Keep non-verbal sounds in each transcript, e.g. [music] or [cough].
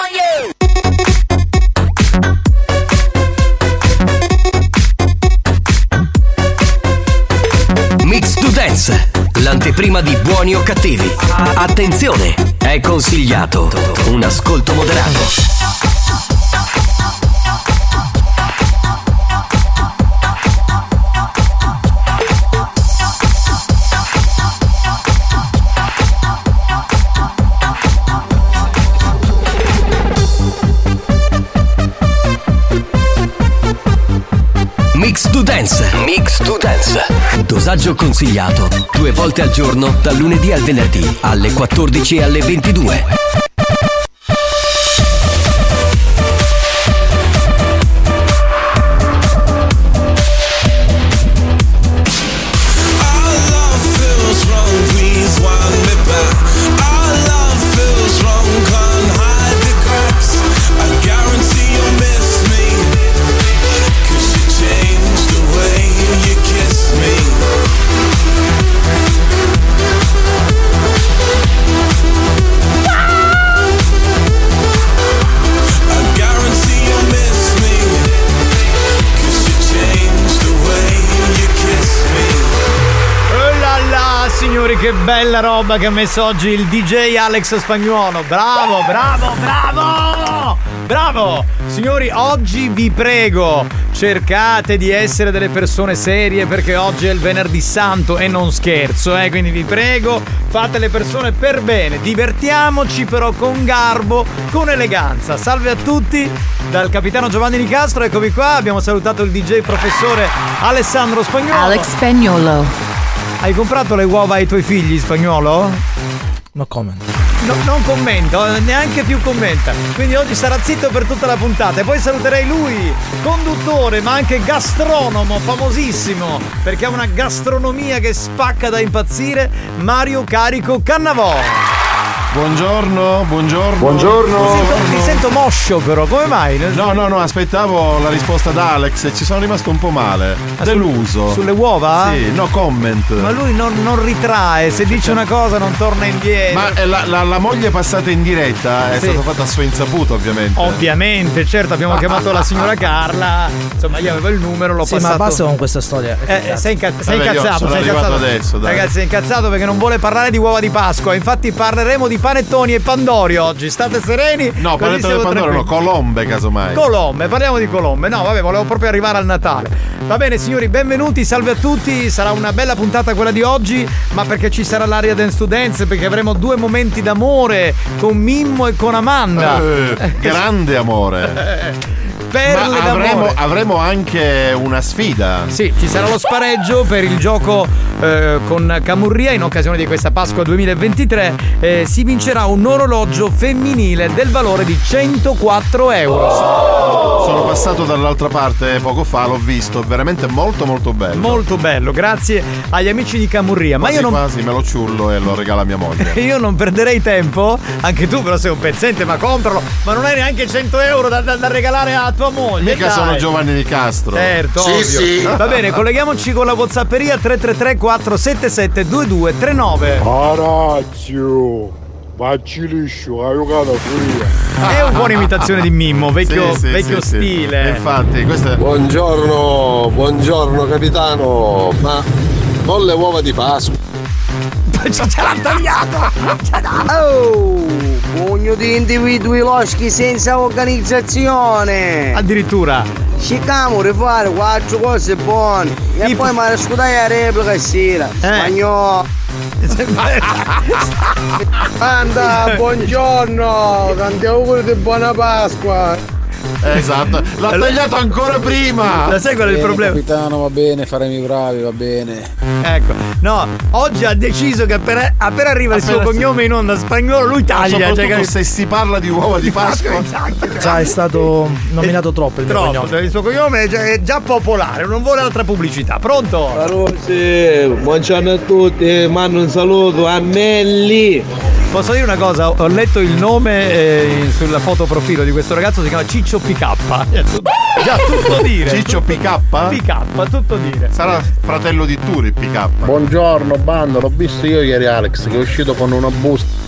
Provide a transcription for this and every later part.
On you. Mix to Dance, l'anteprima di buoni o cattivi. Attenzione, è consigliato un ascolto moderato. Dance. Dosaggio consigliato due volte al giorno dal lunedì al venerdì alle 14 e alle 22. Bella roba che ha messo oggi il DJ Alex Spagnuolo. Bravo, bravo, bravo! Bravo! Signori, oggi vi prego, cercate di essere delle persone serie perché oggi è il venerdì santo e non scherzo, eh? Quindi vi prego, fate le persone per bene, divertiamoci però con garbo, con eleganza. Salve a tutti dal capitano Giovanni Nicastro, eccomi qua, abbiamo salutato il DJ professore Alessandro Spagnuolo. Alex Spagnolo. Hai comprato le uova ai tuoi figli spagnolo? No comment. No, non commento, eh, neanche più commenta. Quindi oggi sarà zitto per tutta la puntata. E poi saluterei lui, conduttore, ma anche gastronomo, famosissimo, perché ha una gastronomia che spacca da impazzire, Mario Carico Cannavò. Buongiorno, buongiorno. Buongiorno. Mi sento moscio però, come mai? No, no, no, aspettavo la risposta da Alex e ci sono rimasto un po' male. Ah, Deluso. sulle uova? Sì, no comment. Ma lui non, non ritrae, se dice una cosa non torna indietro. Ma eh, la, la- la moglie passata in diretta è Sì. stata fatta a sua insaputa, ovviamente. Ovviamente, certo, abbiamo chiamato la signora Carla. Insomma, io avevo il numero, l'ho Sì, passato. ma basta con questa storia. Eh, eh, sei, inca- sei Vabbè, incazzato, sono sei arrivato incazzato. adesso, dai. Ragazzi, è incazzato perché non vuole parlare di uova di Pasqua. Infatti parleremo di panettoni e pandori oggi. State sereni. No, siamo del Pandoro, no, colombe casomai. Colombe, parliamo di colombe. No, vabbè, volevo proprio arrivare al Natale. Va bene, signori, benvenuti, salve a tutti. Sarà una bella puntata quella di oggi, ma perché ci sarà l'aria dance to dance, perché avremo due momenti d'amore con Mimmo e con Amanda. Eh, grande amore. [laughs] Perle Ma avremo, avremo anche una sfida. Sì, ci sarà lo spareggio per il gioco eh, con Camurria in occasione di questa Pasqua 2023 eh, si vincerà un orologio femminile del valore di 104 euro. Sono passato dall'altra parte poco fa, l'ho visto, veramente molto molto bello. Molto bello, grazie agli amici di Camurria. Ma quasi io non, quasi me lo ciullo e lo regala a mia moglie. [laughs] io non perderei tempo, anche tu però sei un pezzente, ma compralo. Ma non hai neanche 100 euro da, da- da regalare a tua moglie. Mica dai. sono Giovanni di Castro. Certo, Sì, ovvio. sì. Va bene, colleghiamoci con la Whatsapperia 333 477 2239. Orazio, facci liscio, hai giocato pure. È un buona imitazione di Mimmo, vecchio, Sì, sì, vecchio sì, sì. stile. Infatti, questo è. Buongiorno, buongiorno capitano, ma con le uova di Pasqua. [laughs] Ce l'ha tagliato! Oh, pugno di individui loschi senza organizzazione. Addirittura. Cerchiamo di fare quattro cose buone. E poi mi scudai la replica sera. Spagnolo. [laughs] Anda, buongiorno, tanti auguri di buona Pasqua. Esatto, l'ha tagliato ancora prima! La sai qual è il problema? Capitano, va bene, faremi bravi, va bene. Ecco, no, oggi ha deciso che appena, appena arriva il suo Appena cognome in onda spagnolo, lui taglia. Soprattutto cioè, se si parla di uova di Pasqua. [laughs] Già è stato nominato troppo il mio Troppo, cognome. il suo cognome è già, è già popolare, non vuole altra pubblicità. Pronto? Rossi, buongiorno a tutti, mando un saluto a Melli. Posso dire una cosa? Ho letto il nome eh, sulla foto profilo di questo ragazzo, si chiama Ciccio PK. È tutto- Già tutto [laughs] dire. Ciccio PK? PK, tutto dire. Sarà fratello di Turi PK. Buongiorno bando, l'ho visto io ieri Alex che è uscito con una busta.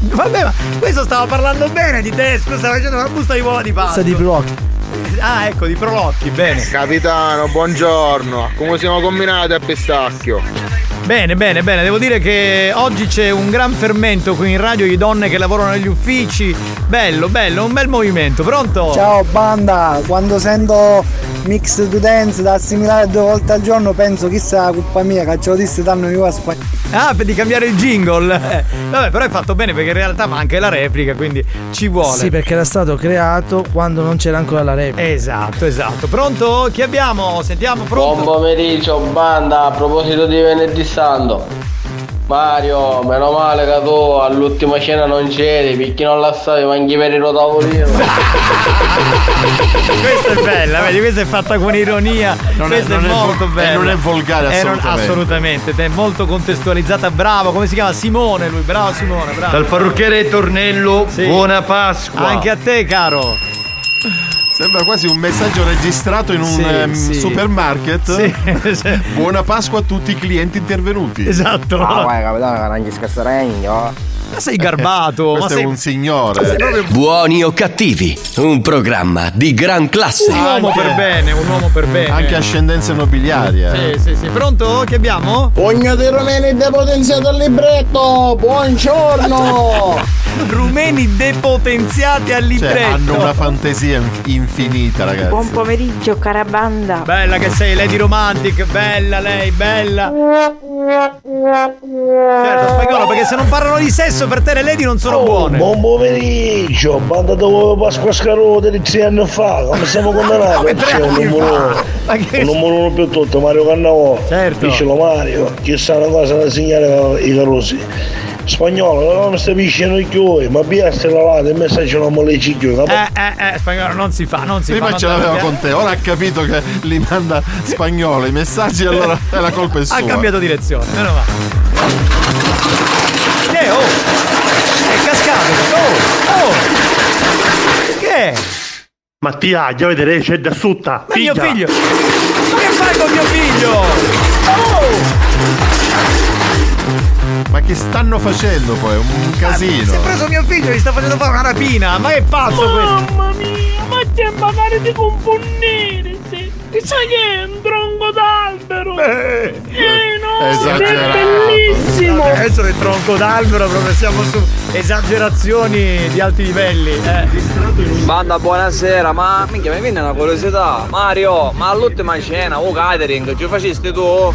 Vabbè, ma questo stava parlando bene di te, scusa, stava facendo una busta di uova di pasta. Di Brocchi. Ah, ecco, di Prolocchi, bene. Capitano, buongiorno. Come siamo combinati a pistacchio? Bene, bene, bene. Devo dire che oggi c'è un gran fermento qui in radio di donne che lavorano negli uffici. Bello, bello, un bel movimento. Pronto? Ciao banda, quando sento mix to dance da assimilare due volte al giorno penso chissà colpa mia che ce lo disse danno io a Spagna. Ah, per di cambiare il jingle. Eh, [laughs] vabbè, però è fatto bene perché in realtà manca la replica, quindi ci vuole. Sì, perché era stato creato quando non c'era ancora la replica. Esatto, esatto. Pronto? Chi abbiamo? Sentiamo, pronto? Buon pomeriggio banda, a proposito di venerdì santo. Mario, meno male che tu all'ultima cena non c'eri, perché non la stavi manchi per il tavolino. [laughs] Questa è bella, vedi, questa è fatta con ironia. Non è- questa è, non è molto vo- bella. e non è volgare, Eh, non- assolutamente. assolutamente, è molto contestualizzata, bravo. Come si chiama? Simone lui, bravo Simone, bravo. Dal parrucchiere Tornello, Sì. buona Pasqua. Anche a te, caro. Sembra quasi un messaggio registrato in un Sì, ehm, sì. supermarket. Sì, sì. Buona Pasqua a tutti i clienti intervenuti. Esatto. Ah, guarda capitano, non ci scassare Ma sei garbato, ma Questo sei è un signore. Buoni o cattivi, un programma di gran classe. un uomo Anche- per bene, un uomo per bene. Anche ascendenze nobiliari. eh. Sì, sì, sì. Pronto? Chi abbiamo? Pugno di rumeni depotenziato al libretto, buongiorno! [laughs] Rumeni depotenziati al Cioè, libretto. hanno una fantasia inf- infinita, ragazzi. Buon pomeriggio, carabanda. Bella che sei, Lady Romantic, bella lei, bella. Certo, spagnolo, perché se non parlano di sesso per te le lady non sono buone. Buon pomeriggio, banda dopo Pasqua Scarote di tre anni fa, come siamo [laughs] condannati? Tre C'è un numero Un numero uno più tutto, Mario Cannavò. Certo. Dicelo Mario, ci sta una cosa da segnare ai carosi. Spagnolo, non stai piscendo i chioi, ma via ste lavate, il messaggio non me le cicchio, capo? Eh, eh, eh, spagnolo non si fa, non si Prima fa. ce non l'aveva con te, ora ha capito che li manda spagnolo i messaggi, allora è la colpa è sua. Ha cambiato direzione, meno male. Che è? Oh! È cascato! Oh! Oh! Che è? Mattia, già vedere c'è da sutta. Ma mio figlio! Ma che fai con mio figlio? Oh! Ma che stanno facendo poi? Un casino. Si è preso mio figlio e gli sta facendo fare una rapina! Ma che pazzo questo? Mamma mia, ma c'è magari di confondere, sì. Sai che è un tronco d'albero? Eh, Eh no, esagerato. è bellissimo. Adesso nel tronco d'albero proprio siamo su esagerazioni di alti livelli. Eh. Banda, buonasera, ma minchia mi viene una curiosità. Mario, ma all'ultima cena, o catering, ci facesti tu?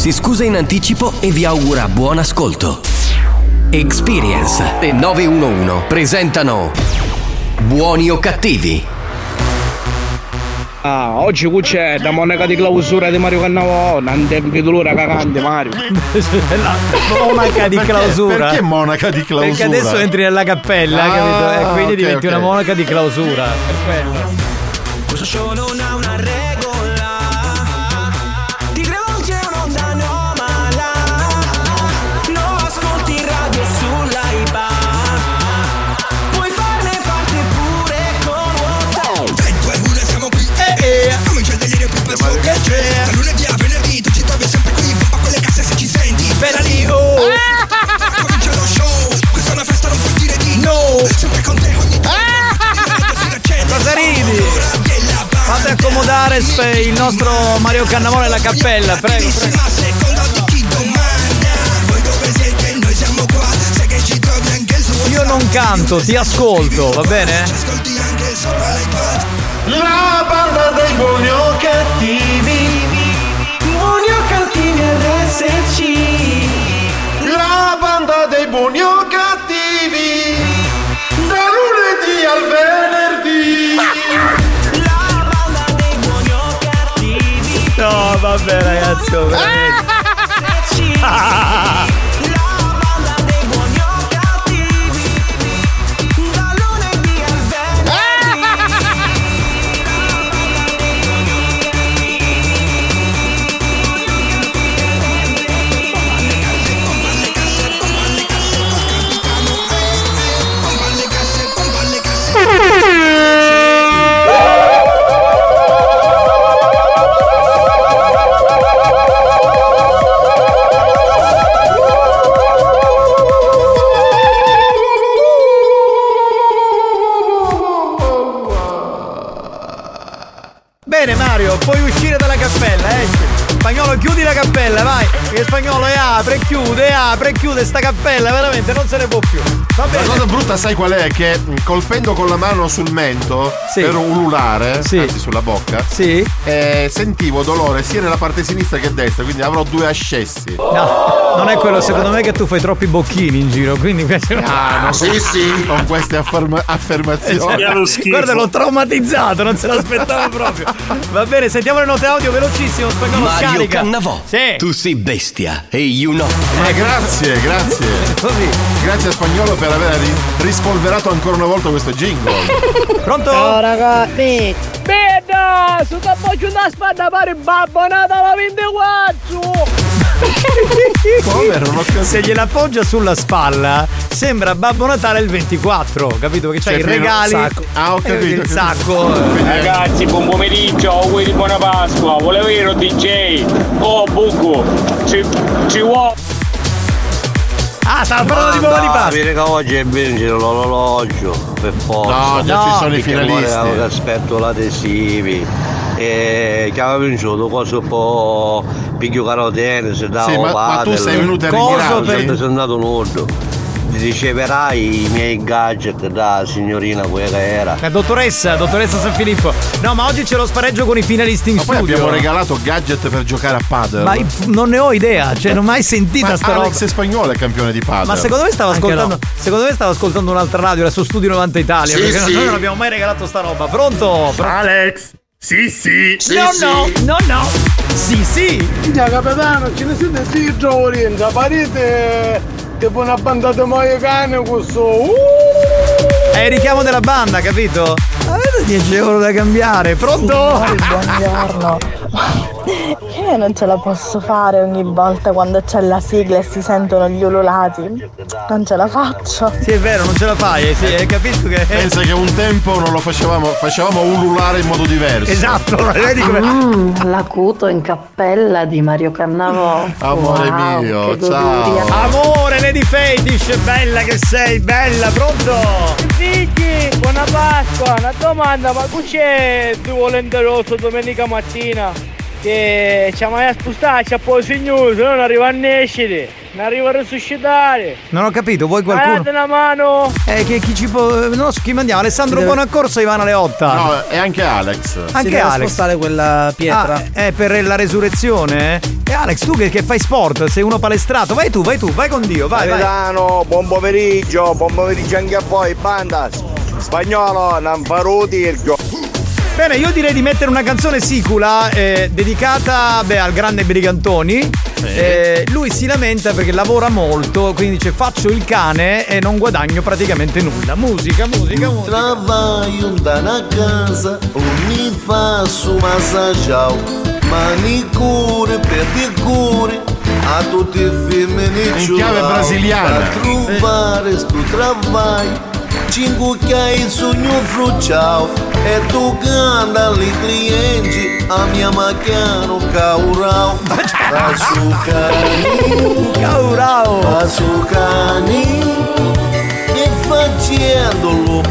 si scusa in anticipo e vi augura buon ascolto. Experience e 911 presentano Buoni o cattivi? Ah, oggi qui c'è la monaca di clausura di Mario Cannavò, non tempi dolore cagante Mario. La [laughs] monaca di Perché- clausura. perché monaca di clausura? Perché adesso entri nella cappella, Ah, capito? E quindi ok, diventi ok. una monaca di clausura. Per quello. Una Fate accomodare il nostro Mario Cannavò nella cappella, prego, prego. Io non canto, ti ascolto, va bene? La banda dei buoni vabbè ragazzi, veramente. [laughs] [laughs] La chiudi la cappella, vai. Che spagnolo e apre, chiude, apre, chiude sta cappella, veramente non se ne può più. Va La bene. cosa brutta, sai qual è? Che mh, colpendo con la mano sul mento Sì. per ululare, Sì. anzi sulla bocca, Sì. eh, sentivo dolore sia nella parte sinistra che destra, quindi avrò due ascessi. No, non è quello, secondo me che tu fai troppi bocchini in giro, quindi Ah, no, [laughs] sì, sì. Con queste afferma- affermazioni. Guarda, l'ho traumatizzato, non se l'aspettavo proprio. [laughs] Va bene, sentiamo le note audio velocissimo, spagnolo Mario scarica. Cannavò. Sì. Tu sei bestia e you know. Ma grazie, grazie. Grazie a Spagnolo per aver ri- rispolverato ancora una volta questo jingle. Pronto? Ciao ragazzi. Bene, su che faccio una spada pare babbo Natale 24. [laughs] Come? Non ho capito. Se gliela appoggia sulla spalla, sembra Babbo Natale il 24, capito? Perché c'hai i Cioè, pieno regali. sacco. Ah, ho eh, capito, Il sacco. Ragazzi, buon pomeriggio, auguri di buona Pasqua, volevo dire DJ, oh Bucco, ci, ci vuole. Ah, stava parlando di Boba di Pasqua. Vedi che oggi è vincere l'orologio, per forza. No, già ci sono i finalisti. che aspetto l'adesivi. E che aveva vinto cose un po' piglio carotene, se dava Sì, ma- ma tu sei venuto a Cosa ringraziarmi? per presentato nudo. Ti riceverai i miei gadget da signorina quella che era. La dottoressa, dottoressa San Filippo. No, ma oggi c'è lo spareggio con i finalisti in Ma poi studio. abbiamo regalato gadget per giocare a padel. Ma non ne ho idea, cioè non ho mai sentita Ma sta roba. Alex Spagnolo è campione di padel. Ma secondo me stava Anche ascoltando. Secondo me stava ascoltando un'altra radio, era su Studio 90 Italia. Sì, perché sì. noi non abbiamo mai regalato sta roba. Pronto? Alex. Sì, sì. no, no, no, no. Sì, sì. Già capitano, ce ne siete sì giovani, la parete tipo una banda di moicane questo. Uh! È il richiamo della banda, capito? Avete 10 euro da cambiare, pronto? [laughs] Buongiorno. Io [laughs] non ce la posso fare ogni volta quando c'è la sigla e si sentono gli ululati. Non ce la faccio. Sì, è vero, non ce la fai, eh, sì, hai capito che. Pensa che un tempo non lo facevamo, facevamo ululare in modo diverso. Esatto, [laughs] vedi come. Mm, l'acuto in cappella di Mario Cannavò. Amore Wow, mio, ciao. Amore, Lady Fetish, bella che sei, bella, pronto? Figli, buona Pasqua, una domanda, ma qui c'è due volente rosso domenica mattina? Che ci ha mai a spostarci a poi signore, se no non arriva a nascere, non arriva a risuscitare. Non ho capito, vuoi qualcuno? Date una mano! Eh, che chi ci può. Non so chi mandiamo. Alessandro Buonaccorso e Ivana Leotta. No, e anche Alex. Anche deve Alex. spostare quella pietra. Ah, è per la resurrezione? eh? E Alex, tu che, che fai sport, sei uno palestrato, vai tu, vai tu, vai con Dio, vai, vai. Capitano, buon pomeriggio, buon pomeriggio anche a voi, banda. Spagnolo, non farò dirgio. Bene, io direi di mettere una canzone sicula eh, dedicata beh, al grande Brigantoni. Eh, lui si lamenta perché lavora molto, quindi dice faccio il cane e non guadagno praticamente nulla. Musica, musica, musica. Trabalho da casa, mi faço massaggiao, manicure, pedicure, a tutti i femmini In chiave brasiliana. A trovare sto trabalho, Tingu que é isso, nho frutal. É tu ganda li cliente A minha maquiano caurau é Faço caural. Caurau Faço caninho Infatiendo lo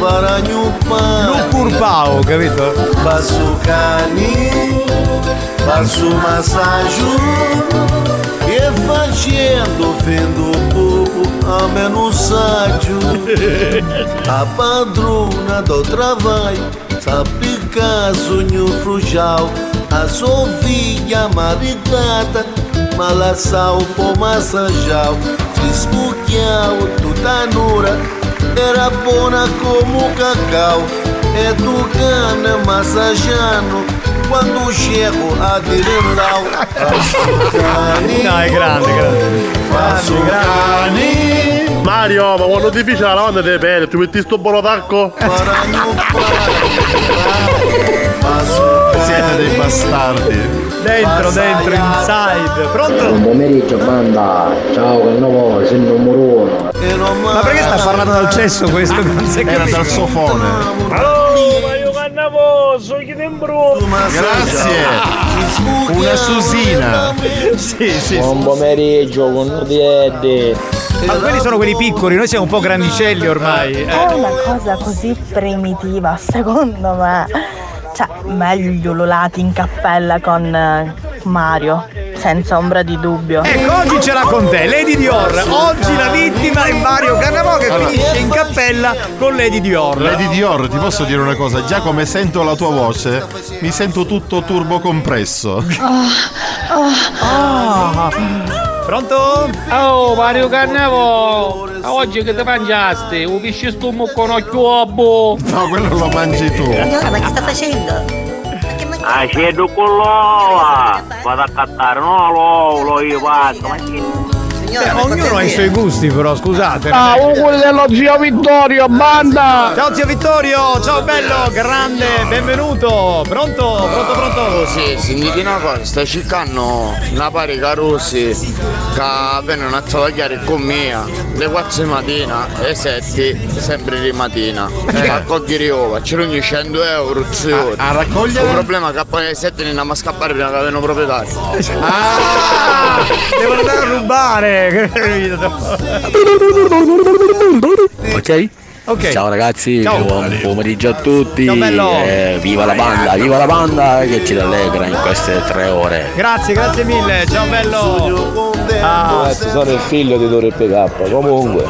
Para no pão No curpau, capito? Faço caninho Faço massaggio vargendo, vendo o povo a menos. A padrona do travai, sabe caso no frujal, as ovinha marigada, malaçal por massanjal, desbuquial do tutanura era bona como cacau, é do cana massajano. Quando chego a cane [laughs] No, è grande, grande. Cane Mario, ma quando ti fece la lavanda delle pelle, ti metti sto bolotacco? Siete dei bastardi. Dentro, dentro, inside. Pronto? Buon pomeriggio banda, ciao che nuovo, sei il numero uno. Ma perché sta parlando dal cesso questo? Non si è Era capito. dal sofone. Oh, ma io cannavoso, chi te brutto! Grazie. Una susina. Sì, sì. Buon pomeriggio con Eddie. Ma quelli sono quelli piccoli, noi siamo un po' grandicelli ormai. eh. È una cosa così primitiva, secondo me. Cioè, meglio gli ululati in cappella con eh, Mario, senza ombra di dubbio. Ecco, oggi ce l'ha con te, Lady Dior. Oggi la vittima è Mario Cannavò che Allora. finisce in cappella con Lady Dior. Lady Dior, ti posso dire una cosa? Già come sento la tua voce, mi sento tutto turbo compresso. Ah. Pronto? Oh, Mario Cannavo! Oggi che ti mangiaste? Un pesce stummo con occhio boh! No, quello lo mangi tu. Signora, ma che sta facendo? Ah, cedo con l'ova! Vado a cattare, che... Eh, ognuno ha i suoi gusti, però, scusate. Ah, quello dello zio Vittorio, banda! Ciao zio Vittorio, ciao bello, grande, benvenuto. Pronto? Pronto, pronto? Sì, sentite una cosa, sta cercando una pari carossi che vengono a travagliare con mia le 4 di mattina e 7 sempre di mattina a cogliere ova, c'erano 100 euro zio. A- a raccogliere? Il problema è che poi alle 7 ne andiamo a scappare prima che avevano proprietario. Ah, devo andare a rubare. [laughs] Ok? Ok. Ciao ragazzi, Ciao. buon pomeriggio a tutti. Ciao, bello. Eh, viva la banda, viva la banda che ci rallegra in queste tre ore. Grazie, grazie mille. Ciao bello. Ah, Ragazzi, sono il figlio di Dore PK. Comunque,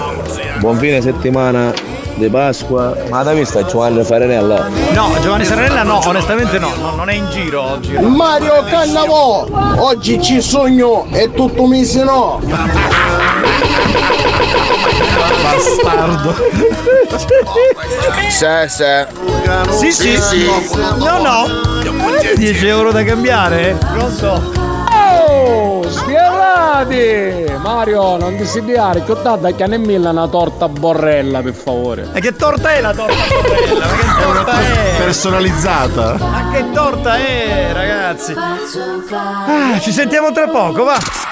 buon fine settimana di Pasqua. Ma da vista Giovanni Farinella? no, Giovanni Sarella no, onestamente no, no, non è in giro oggi. Mario Cannavò, oggi ci sogno e tutto mese no. Bastardo. Sì, sì. Sì, sì. No, no. 10 euro da cambiare? Pronto? Oh, spiegati! Mario, non ti sidiare, tanto che ne milla una torta borrella, per favore. E che torta è la torta Torrella? Ma che torta è? Personalizzata. Ma che torta è, ragazzi? Ah, ci sentiamo tra poco, va.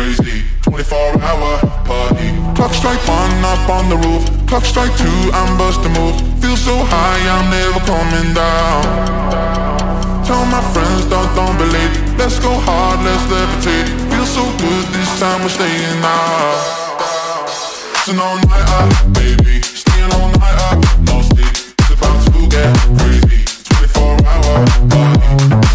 Crazy. 24 hour party. Clock strike one up on the roof. Clock strike two, I'm busting moves. Feel so high, I'm never coming down. Tell my friends, don't, don't believe. Let's go hard, let's levitate. Feel so good this time, we're staying out. Listen all night up, baby. Staying all night up, no sleep. It's about to get crazy. 24 hour party.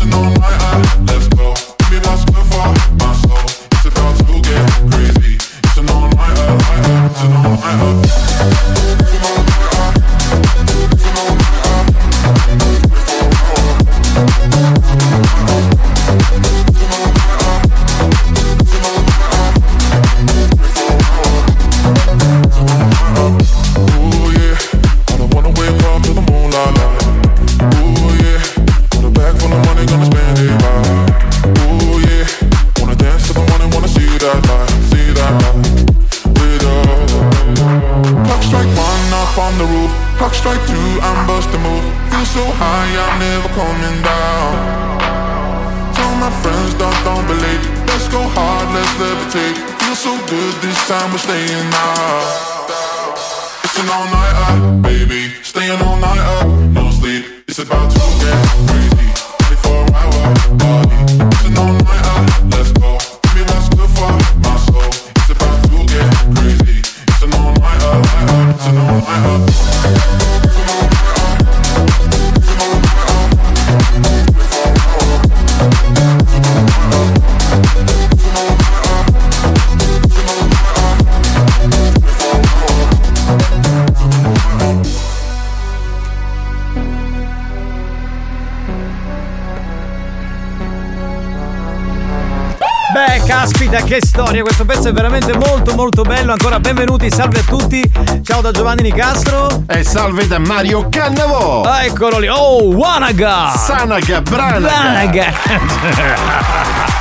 Giovanni Nicastro. E salve da Mario Cannavo. Ah, eccolo lì. Oh, Wanaga! Sanaga, Branaga. Branaga. [laughs]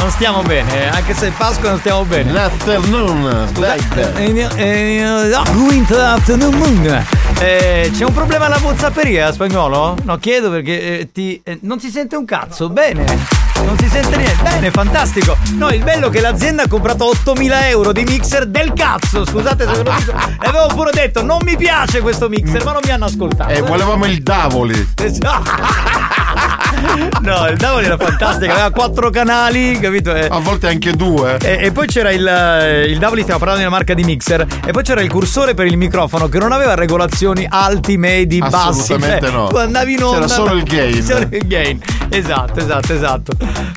Non stiamo bene, eh, anche se è Pasqua non stiamo bene. L'afternoon, Eh, eh, ah, winter afternoon. Eh, c'è un problema alla WhatsApperia, spagnolo? No, chiedo perché eh, ti, eh, non si sente un cazzo. Bene, non si sente niente. Bene, fantastico. No, il bello è che l'azienda ha comprato 8000 euro di mixer del cazzo. Scusate se ve lo dico. [laughs] E avevo pure detto, non mi piace questo mixer, ma non mi hanno ascoltato. E Eh, volevamo il Davoli. [laughs] No, il Davoli era fantastico, aveva quattro canali, capito? E, A volte anche due. e- e poi c'era il, eh, il Davoli, stiamo parlando di una marca di mixer, e poi c'era il cursore per il microfono che non aveva regolazioni alti, medi, bassi. Assolutamente cioè, no. Tu andavi in onda. C'era solo il gain. [laughs] Solo il gain. Esatto, esatto, esatto.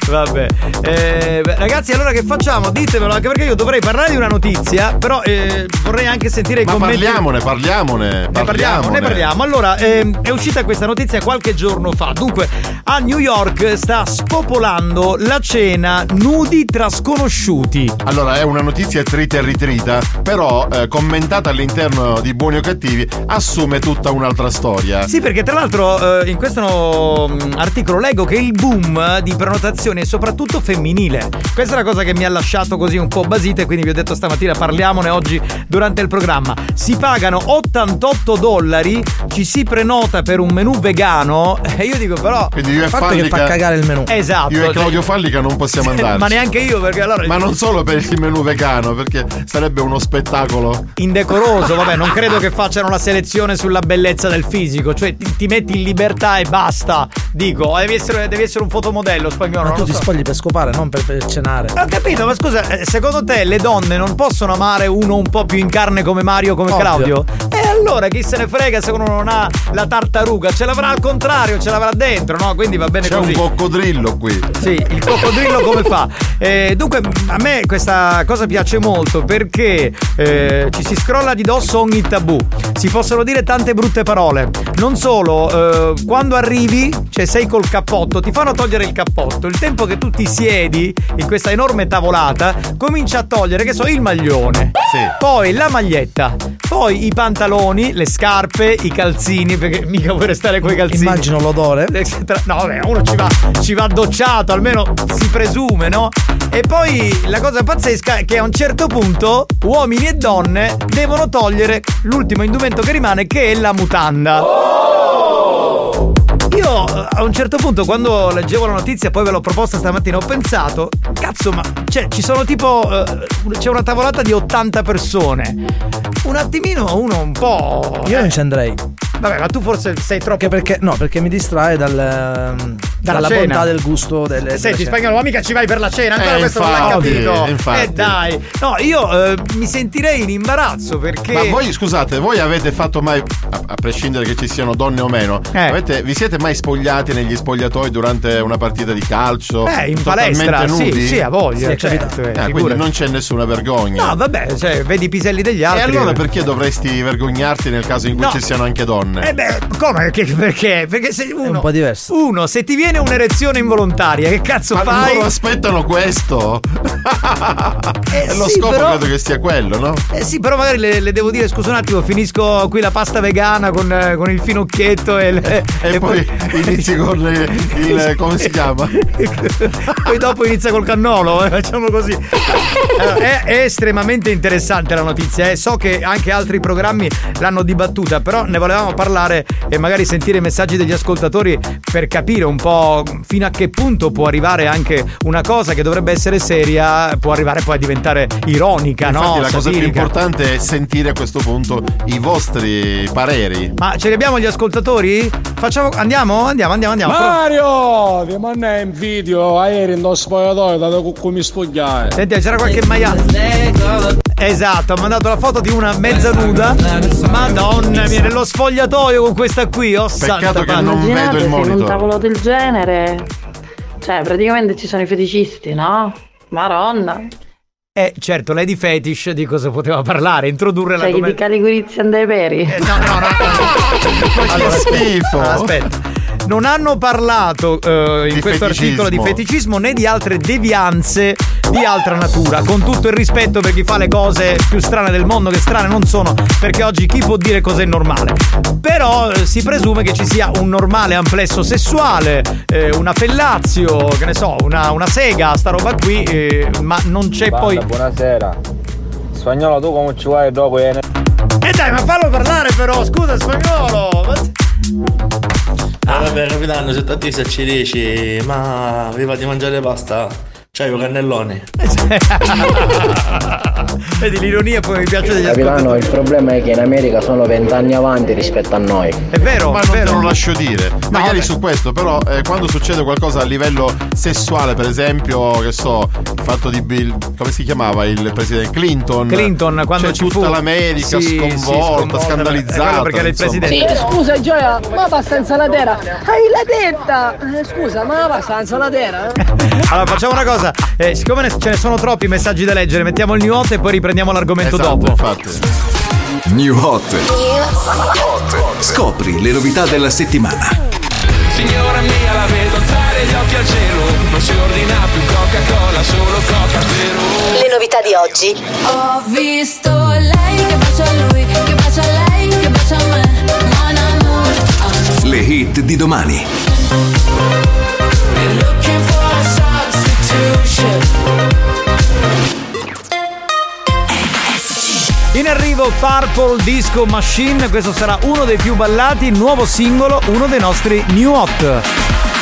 Vabbè. Eh, beh, ragazzi, allora che facciamo? Ditemelo, anche perché io dovrei parlare di una notizia, però eh, vorrei anche sentire i Ma commenti. parliamone, parliamone. Ne parliamo, ne parliamo. Allora, ehm, è uscita questa notizia qualche giorno fa. Dunque, a New York sta spopolando la cena nudi tra sconosciuti. Allora, è una notizia trita e ritrita, però eh, commentata all'interno di Buoni o Cattivi assume tutta un'altra storia. Sì, perché tra l'altro eh, in questo no, mh, articolo leggo che il boom di prenotazioni è soprattutto femminile. Questa è la cosa che mi ha lasciato così un po' basita e quindi vi ho detto stamattina parliamone oggi durante il programma. Si pagano 88 dollari, ci si prenota per un menù vegano [laughs] e io dico però... Quindi io e Il fatto che Fallica- fa cagare il menù. Esatto. Io e Claudio Fallica non possiamo andarci. Ma neanche io perché allora... Ma non solo per il menù vegano, perché sarebbe uno spettacolo. indecoroso, vabbè, non credo che facciano la selezione sulla bellezza del fisico, cioè ti, ti metti in libertà e basta. Dico, devi essere, devi essere un fotomodello spagnolo. Ma non tu ti so. spogli per scopare, non per, per cenare. Ho capito, ma scusa, eh, secondo te le donne non possono amare uno un po' più in carne come Mario, come Ovvio. Claudio? E allora chi se ne frega se uno non ha la tartaruga? Ce l'avrà al contrario, ce l'avrà dentro, no? Quindi va bene C'è così. un coccodrillo qui. Sì, il coccodrillo come fa? Eh, dunque, a me questa cosa piace molto perché eh, ci si scrolla di dosso ogni tabù. Si possono dire tante brutte parole. Non solo, eh, quando arrivi, cioè sei col cappotto, ti fanno togliere il cappotto. Il tempo che tu ti siedi in questa enorme tavolata, comincia a togliere, che so, il maglione. Poi la maglietta. Poi i pantaloni, le scarpe, i calzini, perché mica vuoi restare coi calzini. Immagino l'odore. No, vabbè, uno ci va, ci va docciato, almeno si presume, no? E poi la cosa pazzesca è che a un certo punto uomini e donne devono togliere l'ultimo indumento che rimane, che è la mutanda. Io eh, a un certo punto quando leggevo la notizia poi ve l'ho proposta stamattina ho pensato Cazzo ma cioè ci sono tipo eh, C'è una tavolata di 80 persone Un attimino uno un po' Io non ci andrei. Vabbè ma tu forse sei troppo Anche perché, no, perché mi distrae dal, ehm, Dalla dalla cena. bontà del gusto delle. della Senti, cena. spagnolo, ma mica ci vai per la cena, ancora Eh, questo non l'ha infatti, capito. infatti. Eh dai. No, io eh, mi sentirei in imbarazzo perché. Ma voi scusate, voi avete fatto mai, a, a prescindere che ci siano donne o meno, Eh. avete- vi siete mai spogliati negli spogliatoi durante una partita di calcio? Eh, in palestra, sì, nudi? sì, a voglia, Sì, certo, eh, Eh, quindi non c'è nessuna vergogna. No, vabbè, cioè, vedi i piselli degli e altri. allora perché dovresti vergognarti nel caso in cui No. ci siano anche donne? Eh beh, come? Che- perché? Perché se uno. un po' diverso. Uno, se ti viene un'erezione involontaria, che cazzo Ma fai? loro aspettano questo. [laughs] Eh, lo sì, scopo però- credo che sia quello, no? Eh sì, però magari le, le devo dire, scusa un attimo, finisco qui la pasta vegana con, con il finocchietto e, le- E, poi inizi con il, [laughs] il- come si chiama? [laughs] poi dopo inizia col cannolo, eh, facciamo così. Allora, è, è estremamente interessante la notizia, eh. so che anche altri programmi l'hanno dibattuta, però ne volevamo parlare e magari sentire i messaggi degli ascoltatori per capire un po' fino a che punto può arrivare anche una cosa che dovrebbe essere seria, può arrivare poi a diventare ironica, Infatti no? la cosa più Satirica. importante è sentire a questo punto i vostri pareri. Ma ce li abbiamo gli ascoltatori? Facciamo. Andiamo? Andiamo, andiamo, andiamo. Mario! Ti manda in video aereo in lo spogliatoio dato come spogliare. Senti, c'era qualche maiale. Esatto, ha mandato la foto di una mezza nuda. Madonna mia, nello spogliatoio con questa qui. Oh, santa pace. Immaginate se in un tavolo del genere. Cioè, praticamente ci sono i feticisti, no? Maronna. Eh, certo, lei di fetish di cosa poteva parlare? Introdurre Cioè, di l'argomento. Caligurizia dei peri. no, no, no. [laughs] Allora, schifo. Allora, aspetta. Non hanno parlato eh, in Di questo articolo di feticismo. né di altre devianze di altra natura. Con tutto il rispetto per chi fa le cose più strane del mondo, che strane non sono, perché oggi chi può dire cos'è normale? Però eh, si presume che ci sia un normale amplesso sessuale, eh, una fellazio, che ne so, una, una sega, sta roba qui, eh, ma non c'è poi. Buonasera. Spagnolo, tu come ci vuoi dopo? Eh? Eh dai, ma fallo parlare però, scusa spagnolo! Ma- Ah, vabbè, capitano, se a te se ci dici, ma vi di mangiare pasta? C'hai i cannelloni. [laughs] Vedi l'ironia poi mi piace degli Capitano, il problema è che in America sono vent'anni avanti rispetto a noi. È vero, Ma è non vero. te lo lascio dire. Magari vabbè. su questo, però, eh, quando succede qualcosa a livello sessuale, per esempio, che so, il fatto di Bill. come si chiamava il presidente Clinton? Clinton, quando C'è ci tutta fu- l'America Sì, sì, sconvolta, sconvolta, scandalizzata. perché era il presidente. Sì, scusa Gioia, ma pasta insalatera? Hai la tetta! Eh, scusa, ma la pasta insalatera? Eh? [laughs] Allora facciamo una cosa, eh, siccome ne- ce ne sono troppi messaggi da leggere, mettiamo il new hot e poi riprendiamo l'argomento Esatto, dopo. infatti. New Hot. Scopri le novità della settimana. Signora mia la vedo alzare gli occhi al cielo Non si ordina più Coca-Cola, solo Coca Zero Le novità di oggi. Ho visto lei che bacia a lui, che bacia a lei, che bacia a me. Mon amour. Le hit di domani. Looking for In arrivo Purple Disco Machine, questo sarà uno dei più ballati, nuovo singolo, uno dei nostri new hot.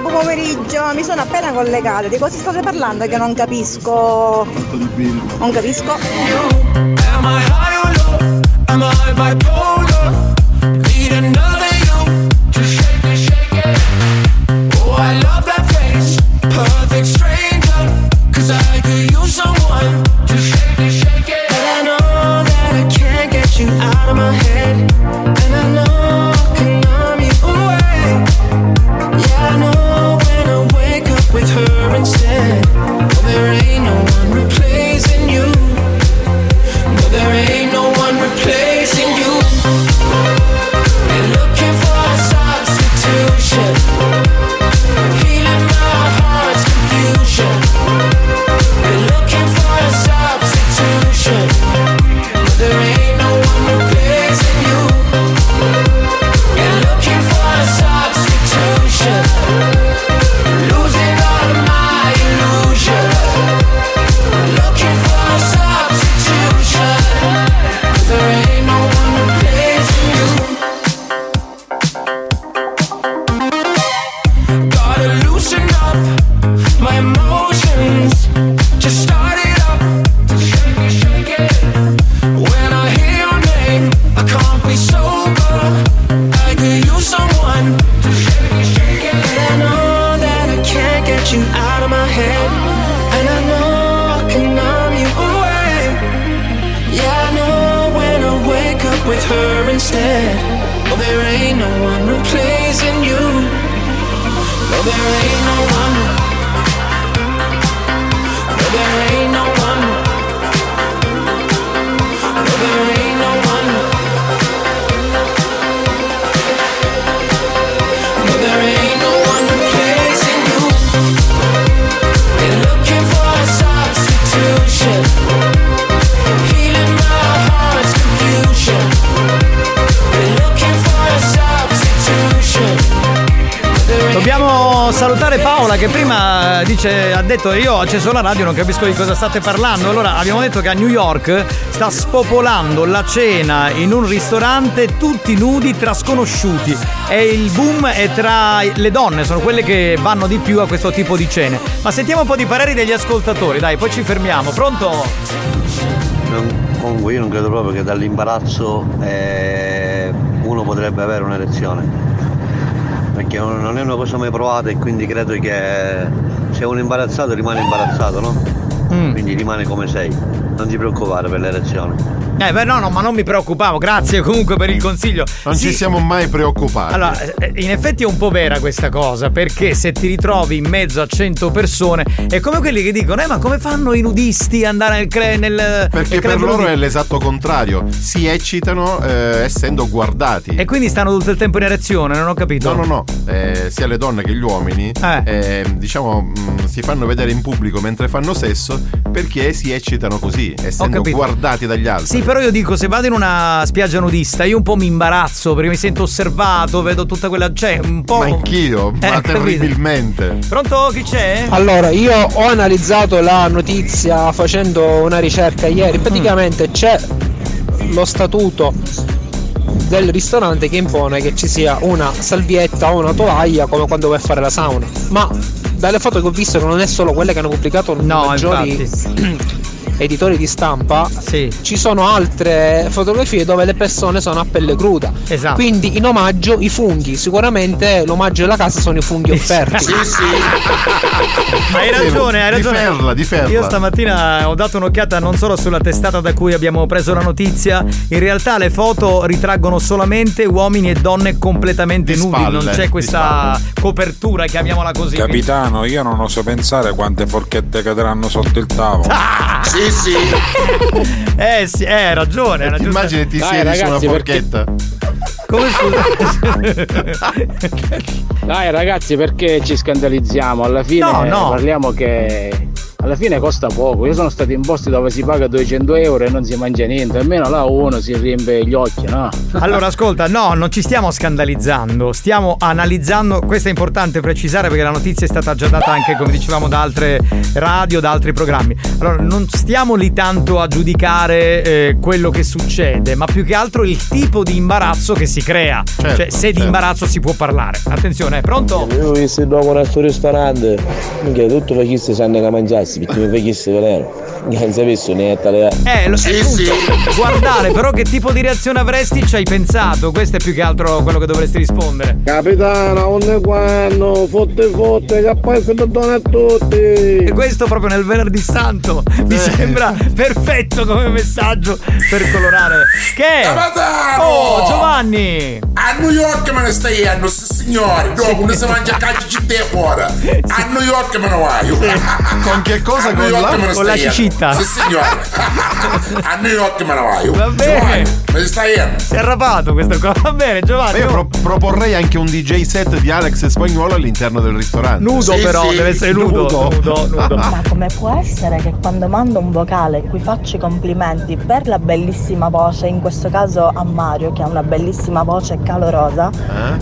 Buon pomeriggio, mi sono appena collegata. Di cosa state parlando che non capisco? Non capisco. Detto io acceso la radio non capisco di cosa state parlando. Allora abbiamo detto che a New York sta spopolando la cena in un ristorante tutti nudi tra sconosciuti. E il boom è tra le donne, sono quelle che vanno di più a questo tipo di cene. Ma sentiamo un po' di pareri degli ascoltatori, dai, poi ci fermiamo. Pronto? Non- comunque io non credo proprio che dall'imbarazzo eh, uno potrebbe avere un'erezione. Perché non è una cosa mai provata e quindi credo che se uno è imbarazzato rimane imbarazzato, no? Quindi rimane come sei. Non ti preoccupare per l'erezione. Eh beh no, no, ma non mi preoccupavo, grazie comunque per il consiglio. Non Sì, ci siamo mai preoccupati. Allora, eh, in effetti è un po' vera questa cosa, perché se ti ritrovi in mezzo a 100 persone è come quelli che dicono, eh ma come fanno i nudisti ad andare nel, cre- nel Perché nel per loro è l'esatto contrario, si eccitano eh, essendo guardati. E quindi stanno tutto il tempo in erezione, non ho capito. No, no, no, eh, sia le donne che gli uomini, eh, diciamo, mh, si fanno vedere in pubblico mentre fanno sesso perché si eccitano così, essendo capito. guardati dagli altri. Sì, però io dico, se vado in una spiaggia nudista, io un po' mi imbarazzo perché mi sento osservato, vedo tutta quella. cioè, un po'. Ma anch'io, [laughs] ma Eh, capito? terribilmente. Pronto? Chi c'è? Allora, io ho analizzato la notizia facendo una ricerca ieri. Praticamente c'è lo statuto del ristorante che impone che ci sia una salvietta o una tovaglia come quando vai a fare la sauna. Ma dalle foto che ho visto, non è solo quelle che hanno pubblicato i maggiori [clears throat] editori di stampa, ci sono altre fotografie dove le persone sono a pelle cruda. Esatto. Quindi in omaggio i funghi, sicuramente l'omaggio della casa sono i funghi offerti. Hai ragione, hai Di ragione. ferla, di ferla. Io stamattina ho dato un'occhiata non solo sulla testata da cui abbiamo preso la notizia, in realtà le foto ritraggono solamente uomini e donne completamente Di nudi, spalle, non c'è di questa copertura, chiamiamola così. Capitano, io non oso pensare quante forchette cadranno sotto il tavolo. Sì, sì. [laughs] Eh sì, eh, hai ragione, hai ragione. Immagini ti Dai, siedi su una perché- forchetta. Come Dai ragazzi, perché ci scandalizziamo? Alla fine No, no. parliamo che alla fine costa poco. Io sono stato in posti dove si paga 200 euro e non si mangia niente, almeno là uno si riempie gli occhi, no? [laughs] Allora, ascolta, no, non ci stiamo scandalizzando, stiamo analizzando. Questo è importante precisare perché la notizia è stata già data anche, come dicevamo, da altre radio, da altri programmi. Allora, non stiamo lì tanto a giudicare eh, quello che succede, ma più che altro il tipo di imbarazzo che si crea. cioè, se di imbarazzo si può parlare. Attenzione, è pronto? Io ho visto dopo nel suo ristorante, minchia, tutto faciste sanno che mangiassi, perché mi faciste veleno. Non sapessi niente alle Eh, lo, appunto, guardare, però che tipo di reazione avresti ci hai pensato? Questo è più che altro quello che dovresti rispondere. Capitano, onde quando, fotte fotte, che poi si perdona a tutti. E questo proprio nel venerdì santo mi sembra perfetto come messaggio per colorare. Che? Capitano! Oh, Giovanni! A New York me ne stai anno, signore. Dopo non si mangia calcio città fuori. A New York me ne vai. [laughs] Con che cosa? Con la- con la cicita? Sì, signore. [laughs] A New York me ne vai. Va bene. Giovanni, ne stai. Si è arrapato questo qua. Va bene, Giovanni. Io pro- proporrei anche un DJ set di Alex Spagnuolo all'interno del ristorante. Nudo però, deve essere nudo. Nudo, nudo. Ma come può essere che quando mando un vocale cui faccio i complimenti per la bellissima voce, in questo caso a Mario che ha una bellissima voce calorosa,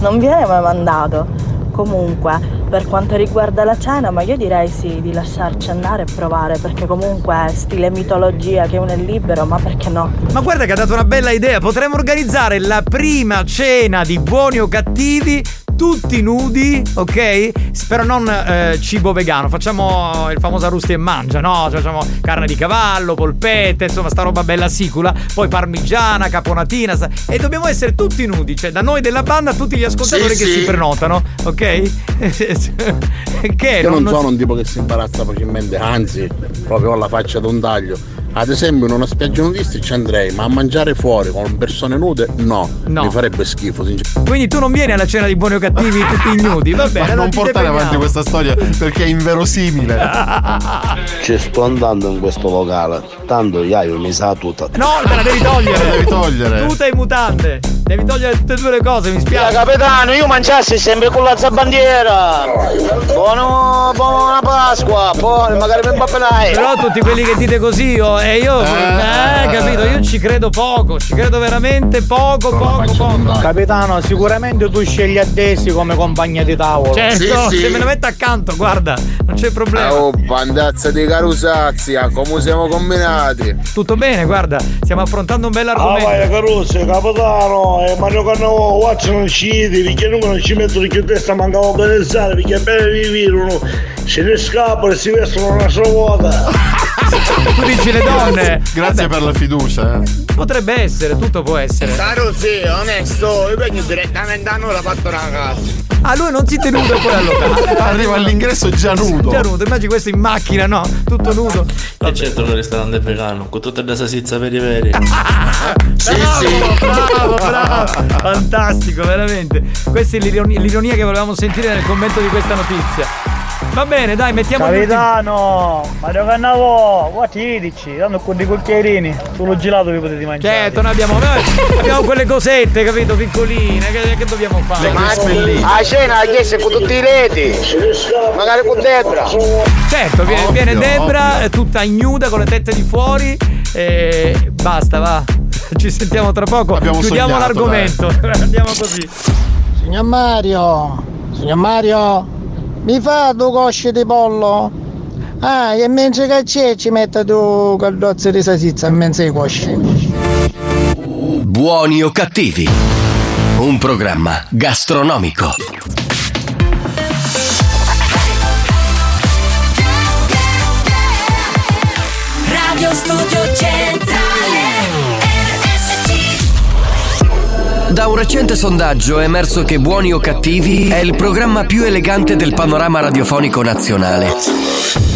non viene mai mandato? Comunque, per quanto riguarda la cena, ma io direi sì, di lasciarci andare e provare, perché comunque stile mitologia che uno è libero, ma perché no? Ma guarda che ha dato una bella idea, potremmo organizzare la prima cena di buoni o cattivi tutti nudi, ok? Però non eh, cibo vegano, facciamo il famoso arrusti e mangia, no? Cioè, facciamo carne di cavallo, polpette, insomma, sta roba bella sicula, poi parmigiana, caponatina, sta- e dobbiamo essere tutti nudi, cioè da noi della banda tutti gli ascoltatori Sì, che sì. si prenotano, ok? [laughs] che Io non non- sono un tipo che si imbarazza facilmente, anzi, proprio ho la faccia d'un taglio. Ad esempio in una spiaggia nudista ci andrei, ma a mangiare fuori con persone nude no. No. Mi farebbe schifo, sinceramente. Quindi tu non vieni alla cena di buoni o cattivi tutti ignudi, va bene. Ma non portare avanti questa storia perché è inverosimile. [laughs] Ci sto andando in questo locale, tanto Iaio mi sa tutta. No, te la devi togliere. La devi togliere. Tuta e mutande. Devi togliere tutte e due le cose, mi spiace. capitano, io mangiassi sempre con la bandiera. Buono, buona Pasqua, poi magari mi pappenai. Però tutti quelli che dite così, io, e io, eh, capito, io ci credo poco, ci credo veramente poco, poco, poco. Capitano, sicuramente tu scegli Addesi come compagna di tavolo. Certo, se me ne metto accanto, guarda, non c'è problema. Oh, bandazza di carusazia, come siamo combinati? Tutto bene, guarda, stiamo affrontando un Ah, bell'argomento. Caruso, capitano, e Mario Cannavo, watch non scidi, perché non non ci mettono che testa mancava organizzare, perché per vivere uno se ne scappa e si vestono una sua vuota. [laughs] [laughs] tu dici le donne. Grazie per la fiducia. eh. Potrebbe essere, tutto può essere. Caro sì, onesto, io vengo direttamente a noi la fatto una casa. Ah, lui non si tenuto e poi al locale. Arriva all'ingresso già nudo. Già nudo, immagini questo in macchina, no? Tutto nudo. E certo un ristorante vegano, con tutte le salsicce veri veri. [laughs] Sì, bravo, bravo, [laughs] bravo. Fantastico, veramente. Questa è l'ironi- l'ironia che volevamo sentire nel commento di questa notizia. Va bene, dai, mettiamo Capitano, Mario Cannavo, guarda i dici, tanto con dei cucchierini, solo gelato vi potete mangiare. Certo, noi abbiamo, noi abbiamo quelle cosette, capito, piccoline, che, che dobbiamo fare? A cena ha chiesto con tutti i reti, magari con Debra. Certo, viene, Ovvio, viene Debra ovvio. eh, tutta ignuda con le tette di fuori e basta, va. [laughs] Ci sentiamo tra poco. Abbiamo Chiudiamo sognato, l'argomento. [laughs] Andiamo così. Signor Mario, signor Mario, mi fa due cosce di pollo? Ah, e mentre che c'è ci mette due caldozze di salsiccia in mezzo ai cosci. Buoni o cattivi? Un programma gastronomico. Radio Studio Centrale RSC Da un recente sondaggio è emerso che Buoni o cattivi è il programma più elegante del panorama radiofonico nazionale.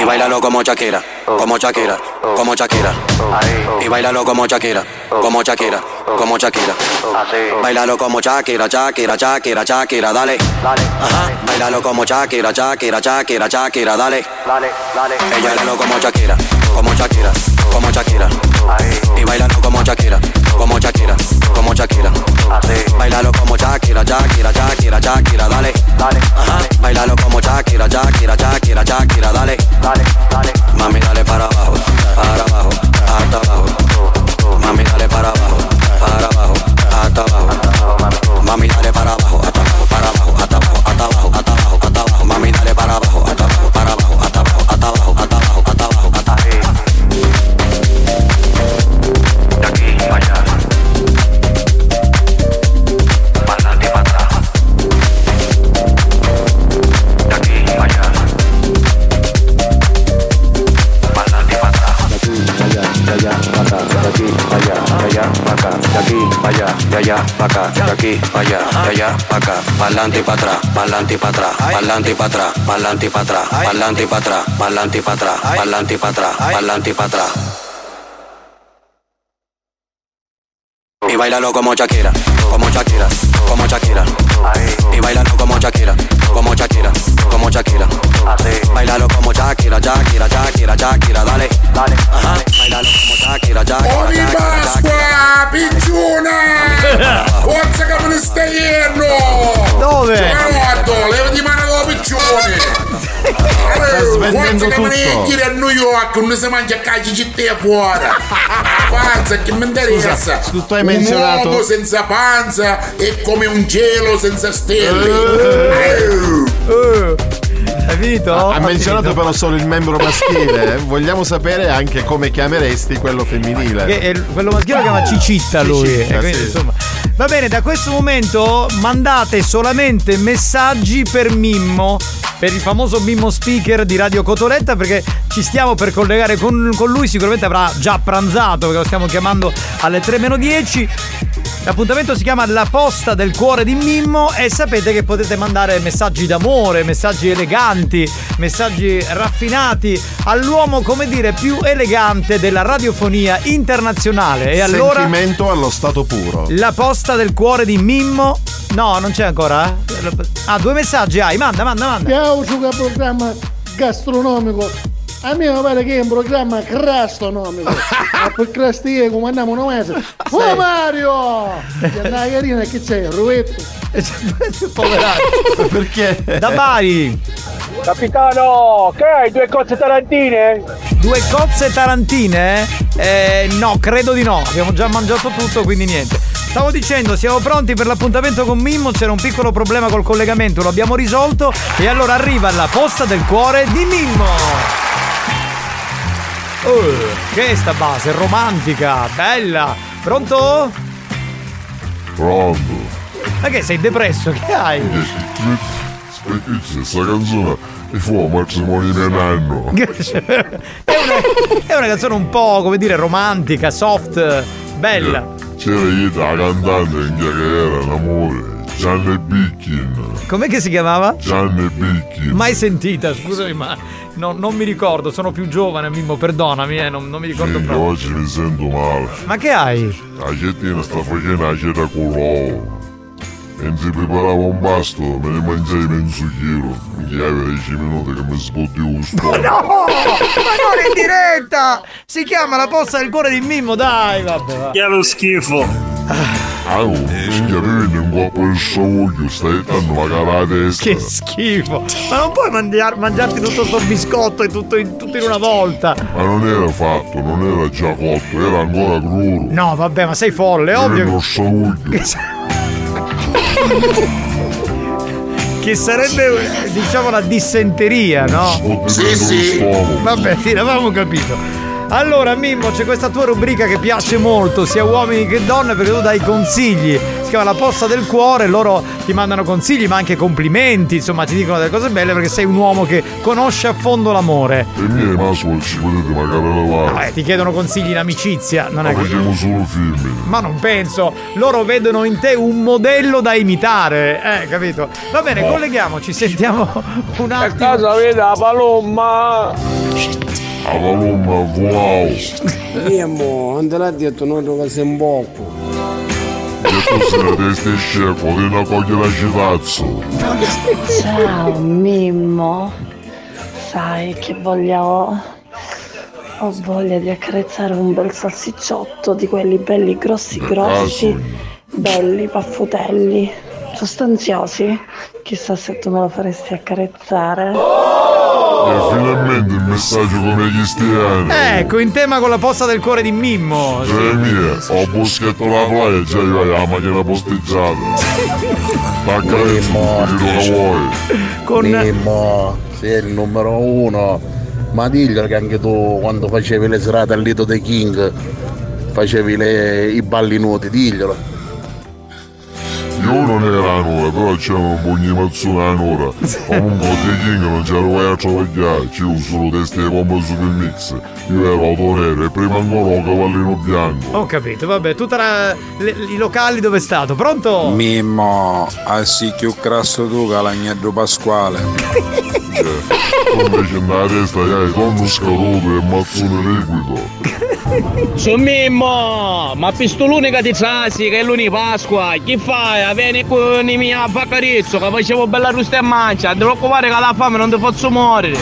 Y bailalo como Shakira, como Shakira, como Shakira. Y bailalo como Shakira, como Shakira, como Shakira. Bailalo como Shakira, Shakira, Shakira, Shakira, dale. Ajá. Bailalo como Shakira, Shakira, Shakira, Shakira, dale. Ella bailalo como Shakira, como Shakira, como Shakira. Y bailalo como Shakira, como Shakira, como Shakira. Bailalo como Shakira, Shakira, Shakira, Shakira, dale. Ajá. Bailalo como Shakira, Shakira, Shakira, Shakira, dale. Mami, dale para abajo, para abajo, hasta abajo. Mami, dale para abajo, aquí para allá, de allá para acá, pa'lante y para atrás, pa'lante y para atrás, pa'lante y para atrás, pa'lante y para atrás, pa'lante y para atrás, pa'lante y para atrás, pa'lante y para atrás, pa'lante y para atrás. Y bailalo como Shakira, como Shakira, como Shakira. Y bailalo como Shakira, como Shakira, como Shakira. Bailalo como Shakira, Shakira, Shakira, Shakira, dale, dale. Ajá. Bailalo como Shakira, Shakira, Shakira, Pasqua, picciona! Forza che me ne stai iendo! Dove? Giovanotto, levati mano Giovanni. Quanto ne mani kire New York, non si mangia é caci di te fuori. Panza, che mi interessa? Scusa, tu é hai menzionato. Un uomo senza panza è come un cielo senza stelle. Uh, ah. uh, ah. uh. Hai finito? Ha Ho menzionato finito. però solo il membro maschile. eh. [laughs] Vogliamo sapere anche come chiameresti quello femminile. Che quello maschile lo chiama Cicitta lui. Cicitta, E quindi, sì. insomma. Va bene, da questo momento mandate solamente messaggi per Mimmo, per il famoso Mimmo speaker di Radio Cotoletta, perché ci stiamo per collegare con, con lui. Sicuramente avrà già pranzato, perché lo stiamo chiamando alle 3 meno 10. L'appuntamento si chiama La posta del cuore di Mimmo e sapete che potete mandare messaggi d'amore, messaggi eleganti, messaggi raffinati all'uomo, come dire, più elegante della radiofonia internazionale. E allora Sentimento allo stato puro. la posta del cuore di Mimmo No, non c'è ancora? Ah, due messaggi hai, manda, manda, manda. Io su che programma gastronomico. A me mi pare che è un programma crastronomico. [laughs] Ma per crastire come andiamo un mese. Oh Mario! Che andava carina che c'è? Il ruvetto. [laughs] Poverato. Perché? Da Bari. Capitano, che hai due cozze tarantine? Due cozze tarantine? Eh, no, credo di no. Abbiamo già mangiato tutto, quindi niente. Stavo dicendo, siamo pronti per l'appuntamento con Mimmo. C'era un piccolo problema col collegamento, lo abbiamo risolto. E allora arriva la posta del cuore di Mimmo. Oh, che è sta base? Romantica, bella. Pronto? Pronto. Ma che sei depresso? Che hai? Questa canzone mi fa un matrimonio di mio nanno. [laughs] è, una, è una canzone un po', come dire, romantica, soft, bella. C'era io la cantante che era un Gianni Bickin. Com'è che si chiamava? Gianni Bickin. Mai sentita, scusami, ma no- non mi ricordo, sono più giovane, Mimmo, perdonami, eh, non, non mi ricordo Minchia, proprio. oggi mi sento male. Ma che hai? La cettina sta facendo la cena con l'uovo. Mentre preparava un pasto, me ne mangiai mezzo chilo. Minchia, aveva 10 minuti che mi sbottivo un Ma stomaco. no! Ma non in diretta! Si chiama la posta del cuore di Mimmo, dai, vabbè. Che lo schifo. Ah, oh, minchia, mi colpo di sciamoglio, stai dando magari la testa. Che schifo! Ma non puoi mangiar- mangiarti tutto sto biscotto e tutto in, tutto in una volta! Ma non era fatto, non era già cotto, era ancora crudo. No, vabbè, ma sei folle, ovvio. lo sciamoglio. Che sarebbe, diciamo, la dissenteria, no? Sì, sì. Vabbè, sì, l'avevamo capito. Allora, Mimmo, c'è questa tua rubrica che piace molto, sia uomini che donne, perché tu dai consigli. Si chiama La posta del cuore, loro ti mandano consigli, ma anche complimenti, insomma, ti dicono delle cose belle perché sei un uomo che conosce a fondo l'amore. E miei mascoli ci potete magari levare. Eh, ti chiedono consigli in amicizia, non è Ma che. facciamo solo film. Ma non penso, loro vedono in te un modello da imitare, eh, capito? Va bene, colleghiamoci, sentiamo un attimo. casa vede la palomma. La palomma, wow. Te l'ha detto noi che sei un poco. Detto se la testa è scemo, vieni a cogliere la citazzo. Ciao Mimmo, sai che voglio... Ho voglia di accarezzare un bel salsicciotto di quelli belli grossi grossi, belli paffutelli, sostanziosi. Chissà se tu me lo faresti accarezzare. E finalmente il messaggio come gli stiani. Ecco, in tema con la posta del cuore di Mimmo. Cioè mia, ho boschetto la playa, già vai alla macchina posteggiata. Tacca il che vuoi. Con... Mimmo, sei il numero uno. Ma diglielo che anche tu quando facevi le serate al Lido dei King facevi le- i balli nudi, diglielo. Io non era nuova, però c'era un pugni mazzone a un'ora. Comunque di King non c'era mai a travagliare, c'era solo teste di pompa super mix. Io ero autorere e prima ancora un cavallino bianco. Ho capito, vabbè, tutti i locali dove è stato? Pronto? Mimmo, assi più grasso tu che l'agnello pasquale. [laughs] Tu invece nella testa hai tonno scaduto e mazzone liquido. [laughs] Su Mimmo, ma pistolone che ti trasi che è lunedì Pasqua, chi fai? Vieni con i miei baccarizzo che facevo bella rusta e mancia, non ti preoccupare che la fame non ti faccio morire.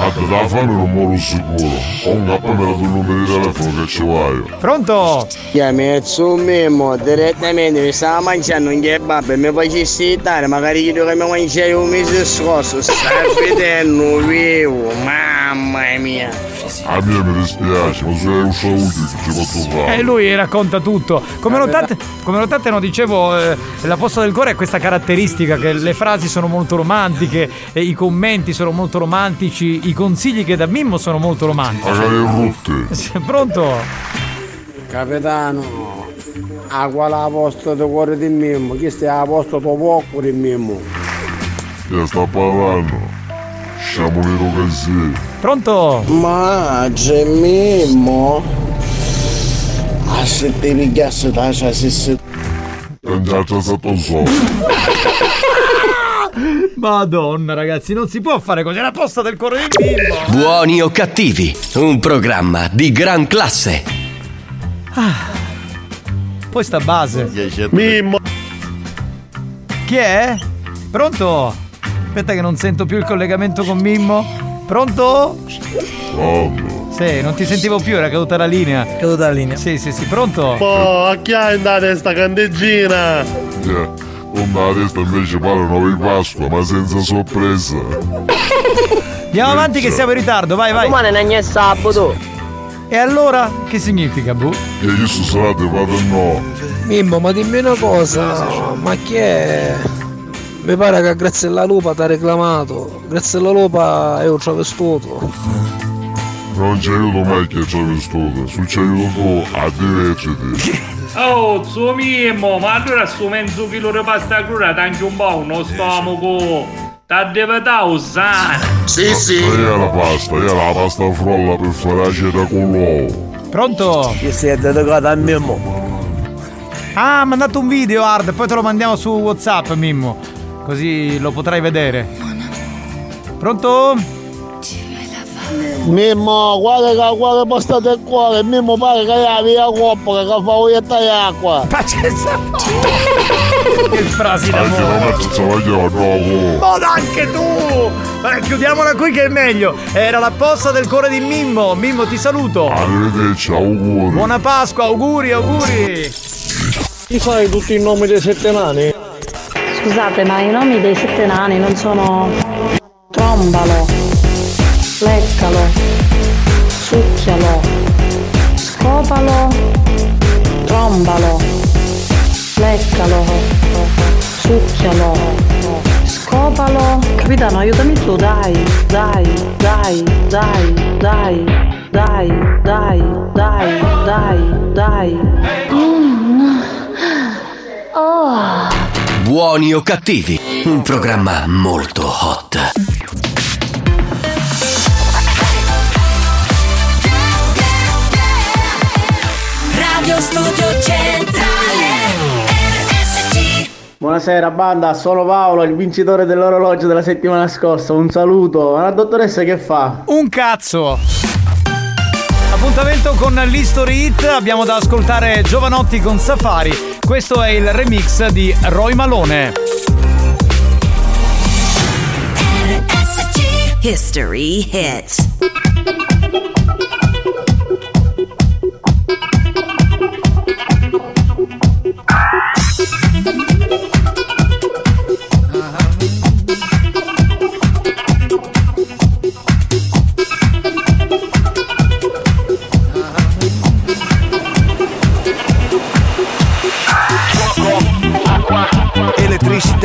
A te da fame non moro sicuro. Me la do il numero di telefono che ci vai. Pronto? Chiami su Mimmo, direttamente mi stava mangiando un kebab e mi facessi stare, magari io che mi mangiai un mese scorso, stai vedendo vivo, mamma mia. A me mi dispiace, ma se è un saluto che ci posso fare. E lui racconta tutto. Come notate, come notate no, dicevo, eh, la posta del cuore è questa caratteristica che le frasi sono molto romantiche, e i commenti sono molto romantici, i consigli che da Mimmo sono molto romantici. Magari rutte. [laughs] Sì, Pronto? Capitano, a quale la posta del cuore di Mimmo? Chi sta a posto tuo poco di Mimmo? Che sta parlando? Siamo nero così. Pronto? Ma c'è Mimmo? Ah, se ti pigliasse da se se... Andiamo sotto so. Madonna ragazzi, non si può fare così, è la posta del cuore di Mimmo. Buoni o cattivi, un programma di gran classe. Poi sta base. Mimmo. Chi è? Pronto? Aspetta che non sento più il collegamento con Mimmo. Pronto? Sì, non ti sentivo più, era caduta la linea. Caduta la linea. Sì, sì, sì, pronto? Oh, a chi è andata sta candeggina? Yeah. Onda la testa invece parlano di Pasqua, ma senza sorpresa. Andiamo avanti che siamo in ritardo, vai, vai. Domani non è sabato. E allora? Che significa, Bu? E io su strada vado no. Mimmo, ma dimmi una cosa, ma chi è? Mi pare che grazie alla lupa ti ha reclamato. Grazie alla lupa è un travestuto. Non ci aiuto mai che ci hai vestuto. Se ci aiuto tu, a divertiti. Oh, suo Mimmo, ma allora sto mezzo chilo di pasta cruda anche un po' uno stomaco. T'ha devata usare. Sì, sì. Io la pasta, io la pasta frolla per fare la con l'uovo. Pronto? Chi si è dedicato a Mimmo? Ah, ha mandato un video, Hard, poi te lo mandiamo su WhatsApp, Mimmo. Così lo potrai vedere. Pronto? Mimmo, guarda che guarda posta del cuore, Mimmo pare che hai via coppa che fa di acqua. Ma c'è [laughs] Che frasi no. Ma anche tu! Vabbè, chiudiamola qui che è meglio. Era la posta del cuore di Mimmo. Mimmo, ti saluto. Arrivederci, auguri. Buona Pasqua, auguri, auguri. Chi fai tutti i nomi dei sette nani? Scusate, ma i nomi dei sette nani non sono trombalo, leccalo, succhialo, scopalo, trombalo, leccalo, succhialo, scopalo. Capitano, aiutami tu, dai, dai, dai, dai, dai, dai, dai, dai, dai, dai. Mm. Oh. Buoni o cattivi, un programma molto hot. Radio Studio Centrale RSC Buonasera banda, sono Paolo, il vincitore dell'orologio della settimana scorsa. Un saluto. Ma la dottoressa che fa? Un cazzo. Appuntamento con l'History Hit, abbiamo da ascoltare Giovanotti con Safari. Questo è il remix di Roy Malone. History Hit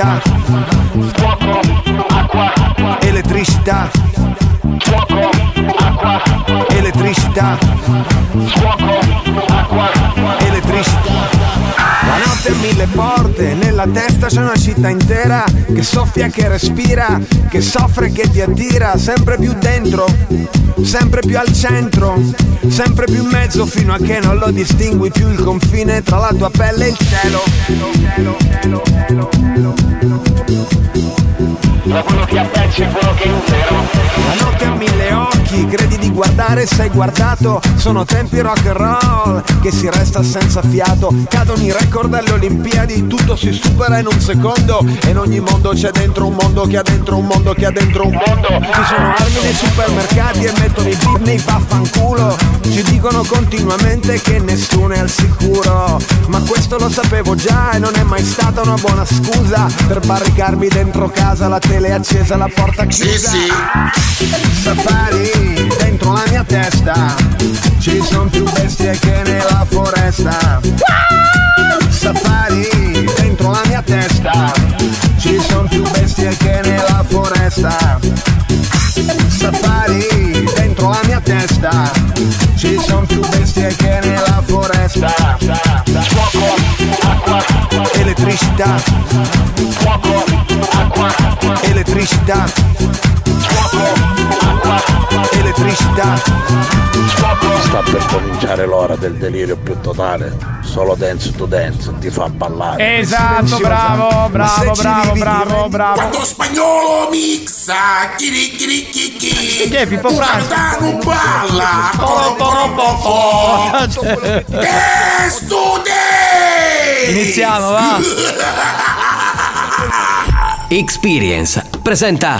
Elettricità. Fuoco, acqua. Elettricità. Fuoco, acqua. Elettricità. Fuoco, acqua. La notte ha mille porte, nella testa c'è una città intera che soffia, che respira, che soffre, che ti attira, sempre più dentro, sempre più al centro, sempre più in mezzo fino a che non lo distingui più il confine tra la tua pelle e il cielo. Tra quello che abbecci e quello che intero. La notte ha mille occhi, credi di guardare, sei guardato. Sono tempi rock and roll che si resta senza fiato. Cadono i record alle Olimpiadi, tutto si supera in un secondo. E in ogni mondo c'è dentro un mondo che ha dentro un mondo che ha dentro un mondo. Ci sono armi nei supermercati e mettono i beat nei vaffanculo. Ci dicono continuamente che nessuno è al sicuro. Ma questo lo sapevo già e non è mai stata una buona scusa per barricarmi dentro casa, la tele accesa, la porta chiusa. Safari dentro la mia testa testa. Ci sono più bestie che nella foresta. Safari dentro la mia testa. Ci sono più bestie che nella foresta. Safari dentro la mia testa. Ci sono più bestie che nella foresta. Acqua, elettricità. Fuoco, acqua, elettricità. Fuoco, acqua, elettricità. Sta per cominciare l'ora del delirio più totale. Solo dance to dance ti fa ballare. Esatto, bravo, bravo, bravo, bravo, bravo. Quando spagnolo mixa, chiri chiri chi chi. Che è Pippo Franco? Capitano balla, poro poro po po. [laughs] Dance to dance. Iniziamo, va. [laughs] Experience presenta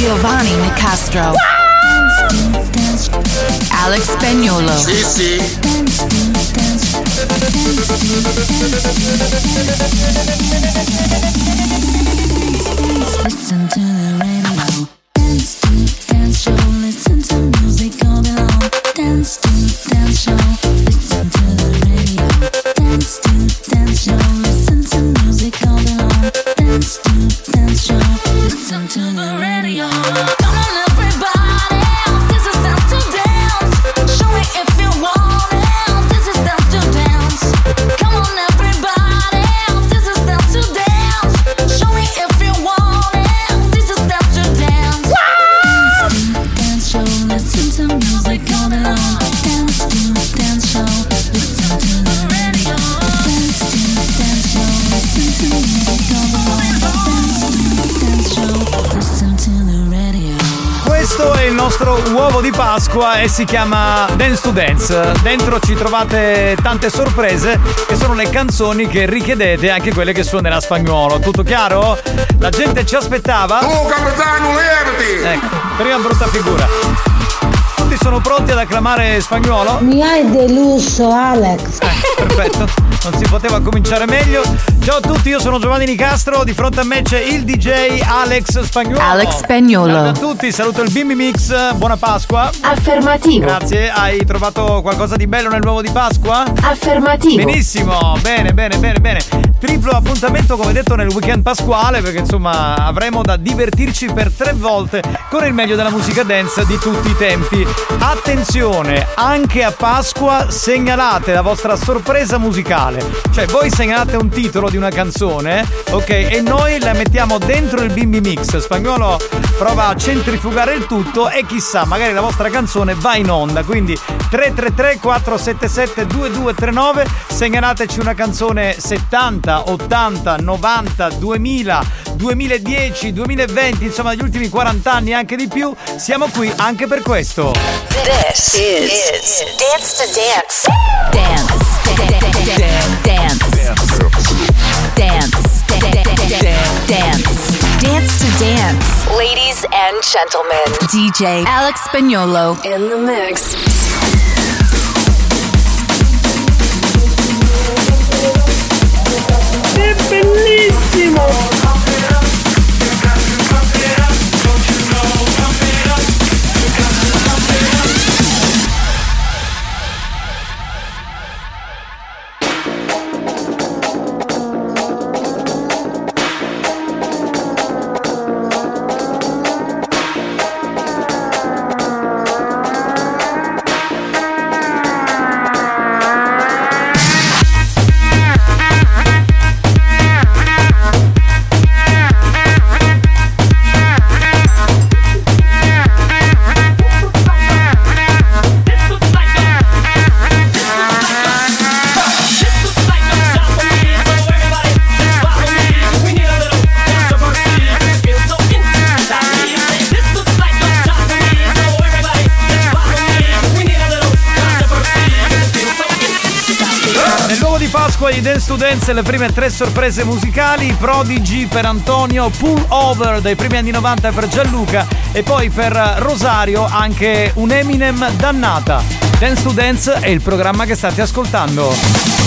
Giovanni Nicastro. Alex Spagnolo. Sì, sì. Listen to nostro uovo di Pasqua e si chiama Dance to Dance. Dentro ci trovate tante sorprese che sono le canzoni che richiedete, anche quelle che suonerà spagnolo. Tutto chiaro? La gente ci aspettava. Tu capitano levati. Ecco, prima brutta figura. Tutti sono pronti ad acclamare spagnolo? Mi hai deluso, Alex. Perfetto, non si poteva cominciare meglio. Ciao a tutti, io sono Giovanni Nicastro, di fronte a me c'è il DJ Alex Spagnolo. Alex Spagnolo. Ciao a tutti, saluto il Bimbi Mix, buona Pasqua. Affermativo. Grazie, hai trovato qualcosa di bello nel nuovo di Pasqua? Affermativo. Benissimo, bene, bene, bene, bene. Triplo appuntamento come detto nel weekend pasquale perché insomma avremo da divertirci per tre volte con il meglio della musica dance di tutti i tempi. Attenzione, anche a Pasqua segnalate la vostra sorpresa musicale. Cioè voi segnalate un titolo di una canzone, ok? E noi la mettiamo dentro il bimbi mix. Spagnolo prova a centrifugare il tutto e chissà, magari la vostra canzone va in onda. Quindi 333 477 2239 segnalateci una canzone 70, 80, 90, 2000, 2010, 2020, insomma gli ultimi 40 anni anche di più. Siamo qui anche per questo. This is, Dance to Dance. Dance. Dance. Dance. Dance. Dance to Dance. Ladies and gentlemen, DJ Alex Spagnolo in the mix. È bellissimo! Dance le prime tre sorprese musicali, Prodigy per Antonio, Pull Over dei primi anni 90 per Gianluca e poi per Rosario anche un Eminem dannata. Dance to Dance è il programma che state ascoltando.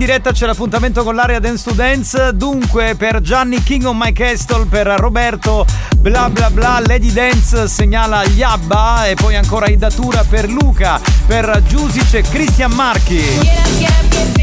Diretta, c'è l'appuntamento con l'area Dance to Dance. Dunque, per Gianni King on My Castle, per Roberto bla bla bla, Lady Dance segnala Yabba e poi ancora Idatura per Luca, per Giusic e Cristian Marchi. È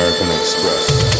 American Express.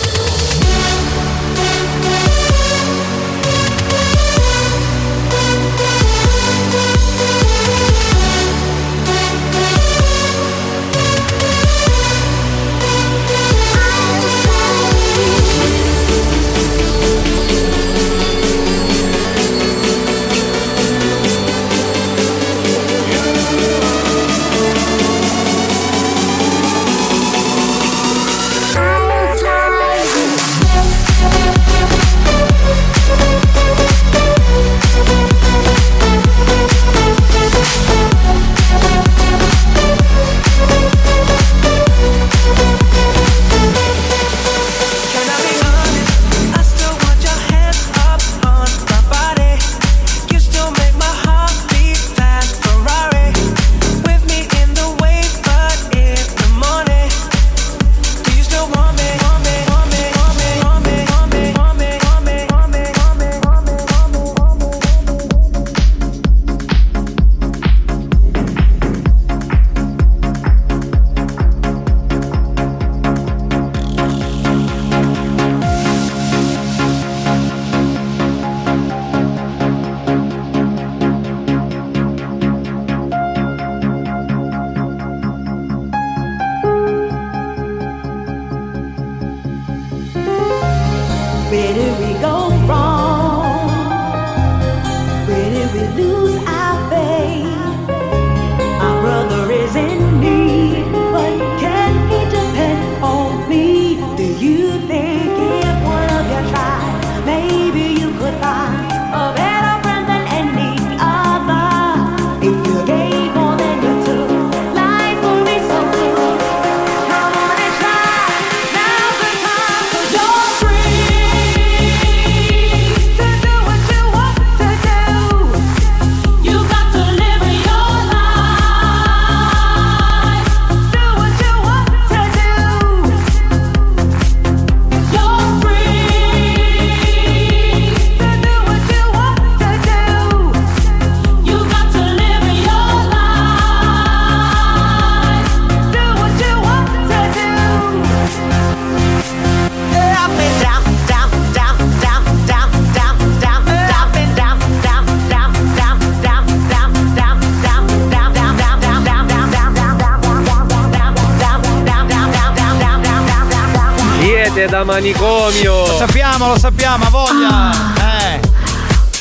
Manicomio. Lo sappiamo, lo sappiamo, ha voglia. Eh.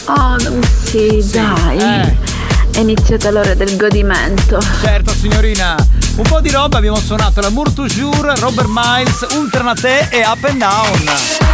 Oh, non sì, dai. È iniziata l'ora del godimento. Certo, signorina. Un po' di roba abbiamo suonato la Mour Toujours, Robert Miles, Ultranate e Up and Down.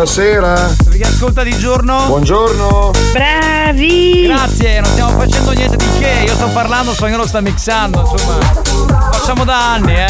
Buonasera. Per chi ascolta di giorno? Buongiorno. Bravi! Grazie, non stiamo facendo niente di che. Io sto parlando, spagnolo sta mixando, insomma. Facciamo da anni, eh.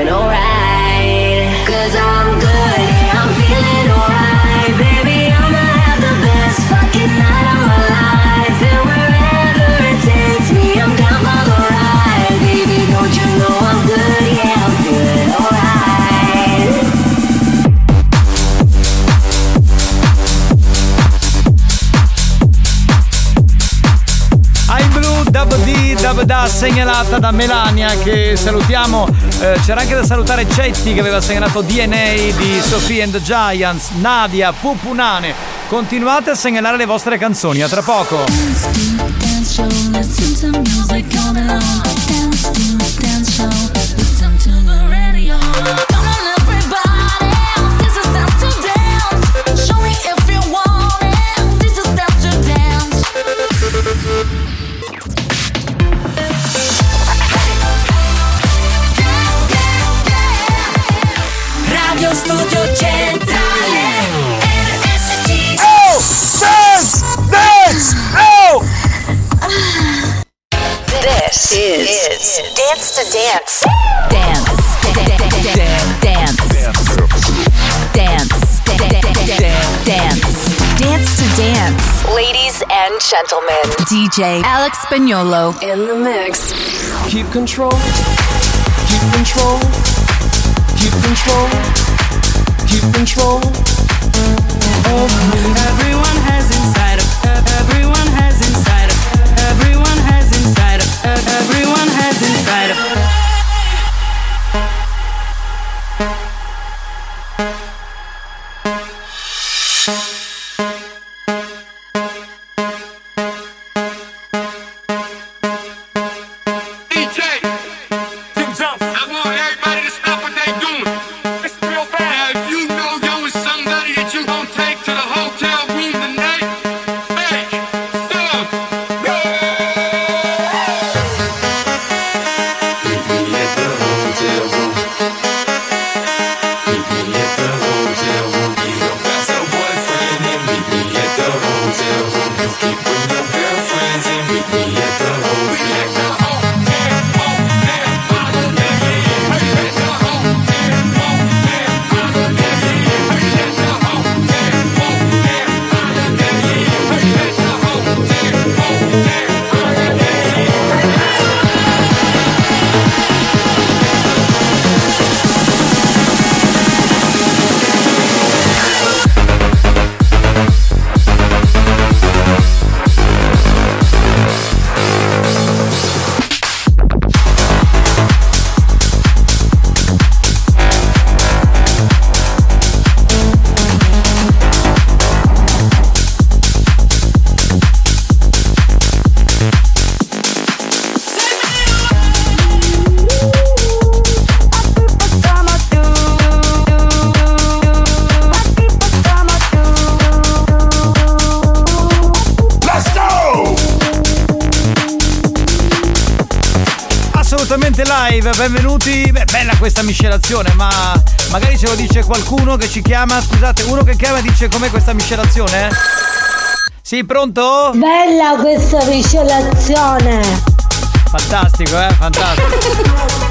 Dub D, Dub già segnalata da Melania che salutiamo. Eh, c'era anche da salutare Cetti che aveva segnalato DNA di Sophie and the Giants, Nadia, Pupunane. Continuate a segnalare le vostre canzoni, a tra poco. This is, Dance to Dance. Dance. Dance. Dance. Dance. Dance to Dance. Ladies and gentlemen, DJ Alex Spagnolo in the mix. Keep control. Keep control. Keep control. Keep control of me. Everyone has inside of everyone has inside of everyone has inside of everyone has inside of e dice com'è questa miscelazione? Sì, pronto? Bella questa miscelazione! Fantastico, eh? Fantastico.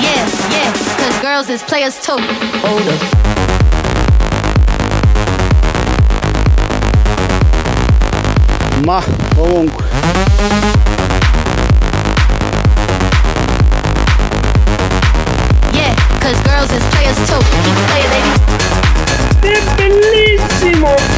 yeah, yeah, cause girls is players too. Hold up. Ma comunque. Yeah, cause girls is players too. Keep playing, baby. È bellissimo!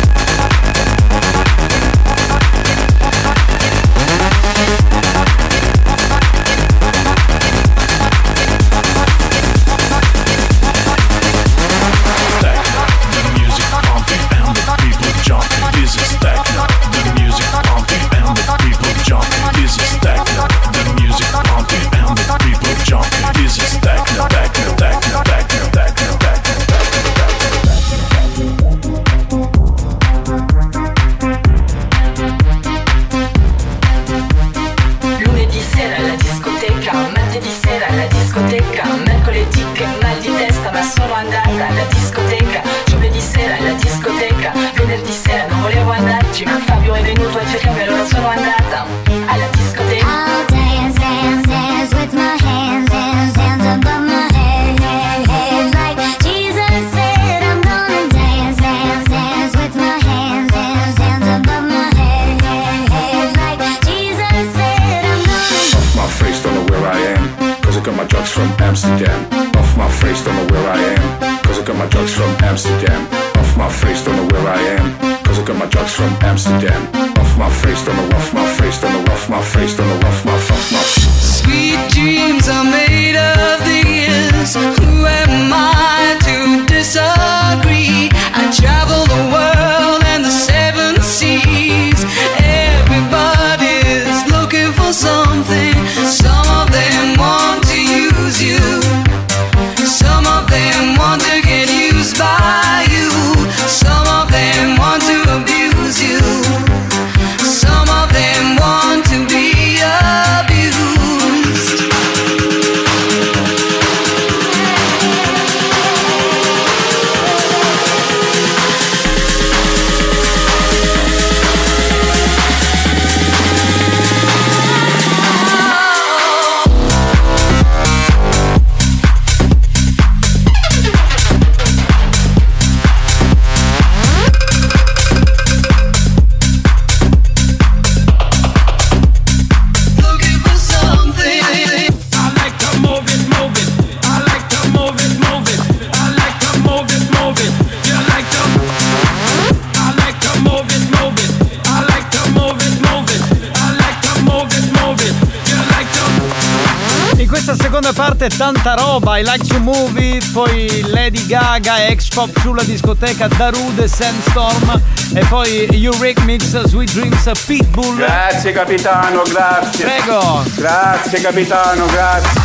Poi Lady Gaga, X-Pop sulla discoteca, Darude, Sandstorm e poi Eurythmics, Sweet Dreams, Pitbull. Grazie capitano, grazie. Prego. Grazie capitano, grazie.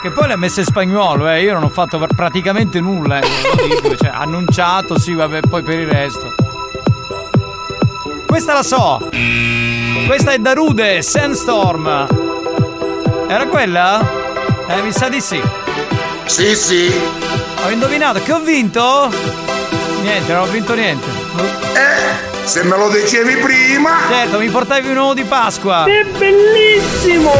Che poi le ha messe in spagnolo, eh. Io non ho fatto pr- praticamente nulla, eh. Dico, cioè, annunciato, sì, vabbè, poi per il resto. Questa la so. Questa è Darude, Sandstorm. Era quella? Eh, mi sa di sì. Sì, sì. Ho indovinato, che ho vinto? Niente, non ho vinto niente. Eh, se me lo dicevi prima. Certo, mi portavi un uovo di Pasqua. È bellissimo.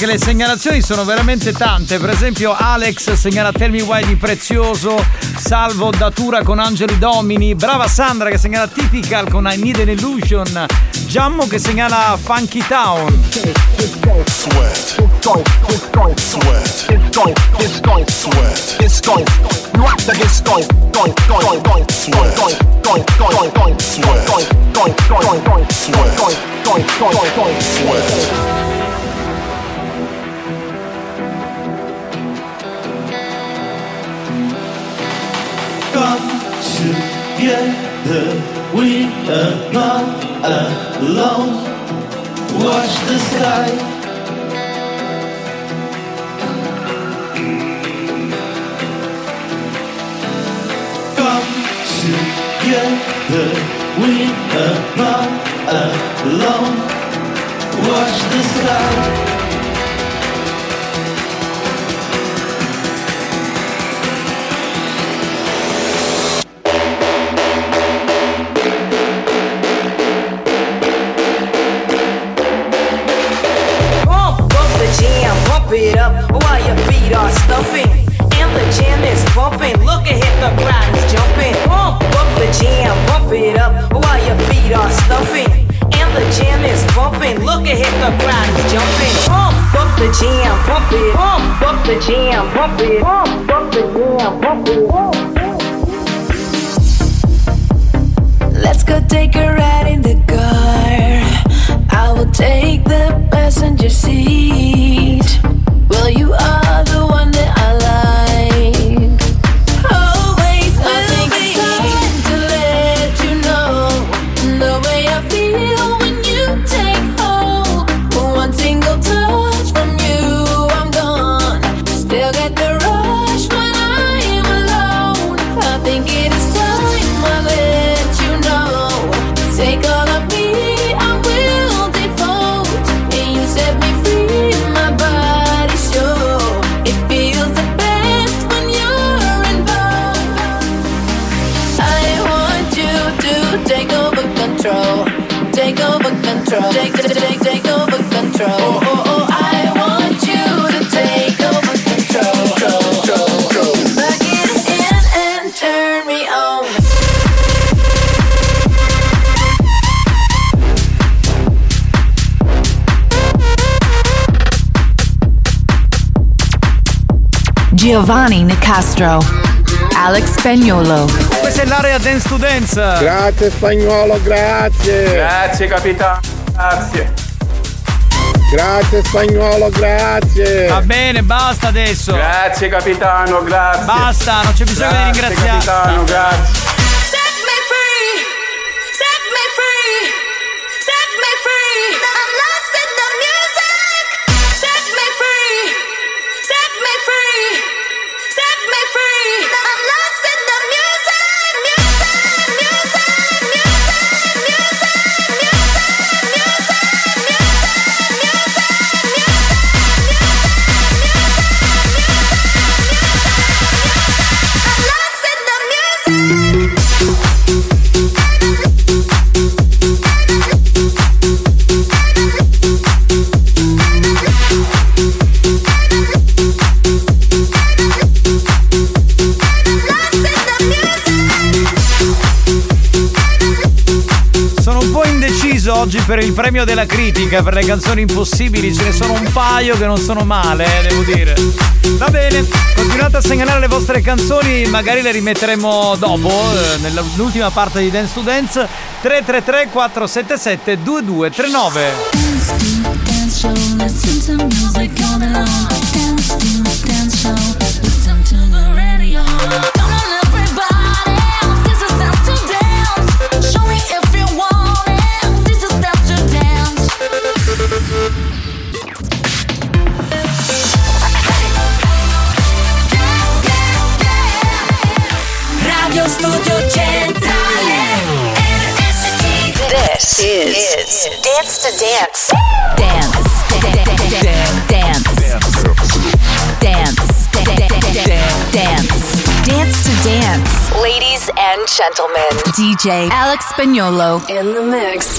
Che le segnalazioni sono veramente tante. Per esempio, Alex segnala Tell Me Why di Prezioso, Salvo Datura con Angeli Domini, brava Sandra che segnala Typical con I Need an Illusion, Giammo che segnala Funky Town. Sweat. Together, we are not alone. Watch the sky. Come together, we are not alone. Watch the sky. Is pumping. Look ahead, the crowd is jumping. Pump up the jam, pump it. Pump up the jam, pump it. Pump up the jam, pump it. Let's go take a ride in the car. I will take the passenger seat. Well, you are the one that Giovanni Nicastro, Alex Spagnolo. Questa è l'area Dance to Dance. Grazie spagnolo, grazie. Grazie capitano, grazie. Grazie spagnolo, grazie. Va bene, basta adesso. Grazie capitano, grazie. Basta, non c'è bisogno di Grazie, ringraziare. capitano, grazie. Per il premio della critica, per le canzoni impossibili, ce ne sono un paio che non sono male, eh, devo dire. Va bene, continuate a segnalare le vostre canzoni, magari le rimetteremo dopo, eh, nell'ultima parte di Dance to Dance. 333 477 2239. Gentlemen, DJ Alex Spagnolo. In the mix.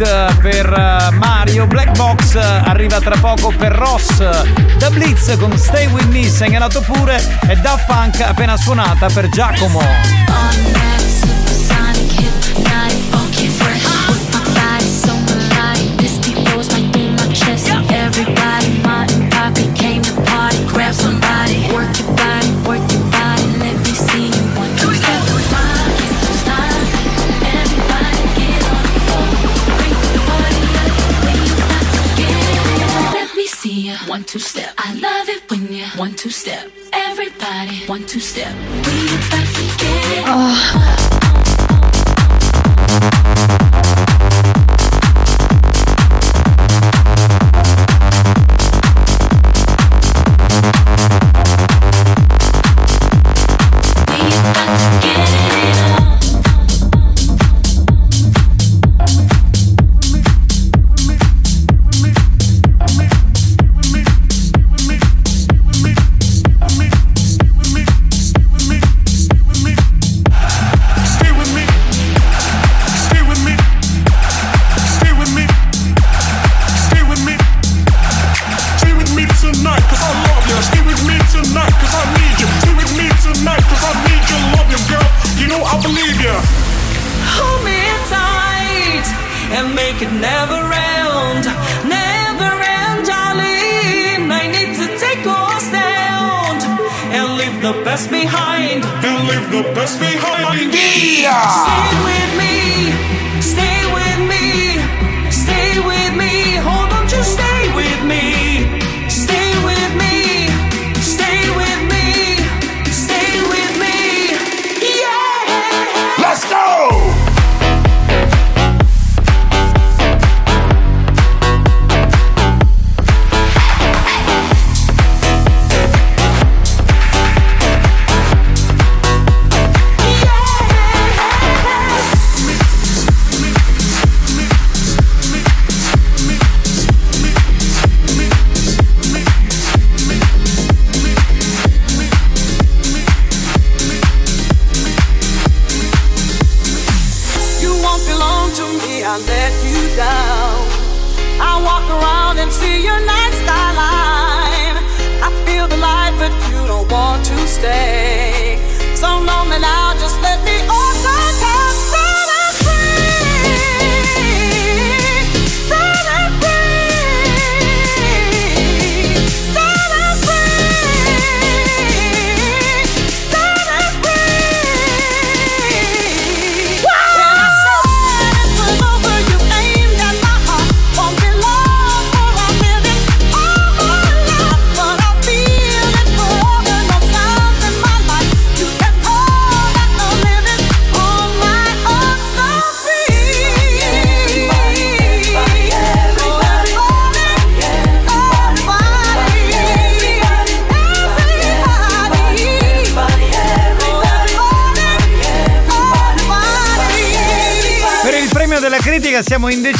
Eh, per eh, Mario, Black Box eh, arriva tra poco per Ross, Da Blitz con Stay With Me segnalato pure. E Da Funk appena suonata per Giacomo. One two step. Everybody one two step.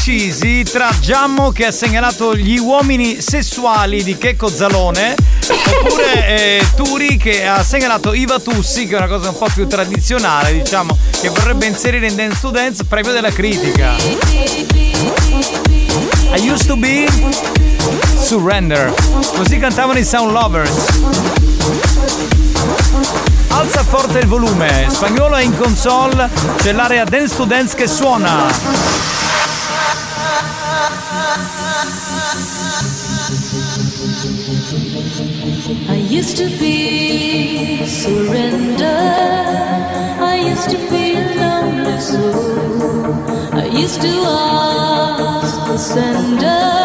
incisi tra Giammo che ha segnalato gli uomini sessuali di Checco Zalone oppure eh, Turi che ha segnalato Iva Tussi che è una cosa un po' più tradizionale diciamo che vorrebbe inserire in Dance to Dance premio della critica. I used to be Surrender. Così cantavano i Sound Lovers. Alza forte il volume, spagnolo è in console, c'è l'area dance to dance che suona. used to be surrender. I used to be lonely soul. I used to ask the sender.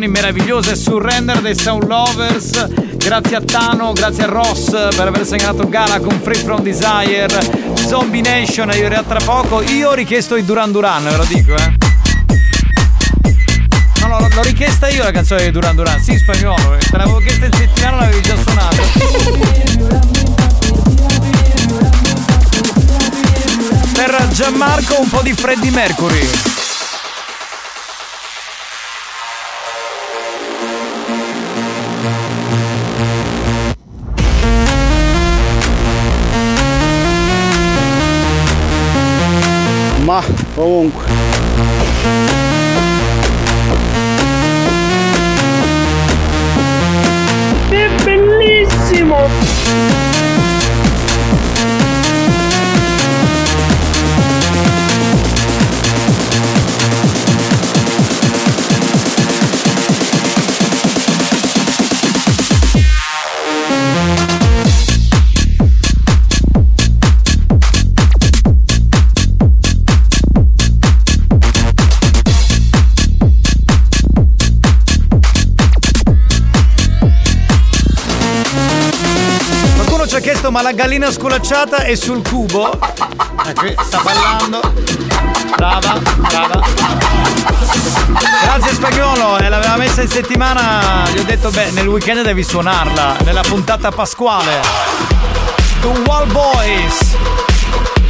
Canzoni meravigliose su Render dei Sound Lovers. Grazie a Tano, grazie a Ross per aver segnalato Gala con Free From Desire, Zombie Nation, io ero tra poco. Io ho richiesto i Duran Duran, ve lo dico, eh. No, no, l'ho richiesta io la canzone di Duran Duran, sì, in spagnolo. eh. Te l'avevo chiesta in settimana, l'avevi già suonata. Per Gianmarco un po' di Freddie Mercury. Ma Chiesto ma la gallina sculacciata è sul cubo? Eh, sta ballando. Brava, brava. Grazie spagnolo, e l'aveva messa in settimana, gli ho detto beh nel weekend devi suonarla, nella puntata pasquale. The Wall Boys,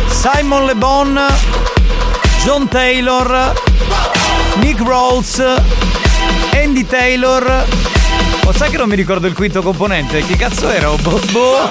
Simon Le Bon, John Taylor, Nick Rhodes, Andy Taylor. Oh, sai che non mi ricordo il quinto componente? Chi cazzo era? Oh, boh, boh.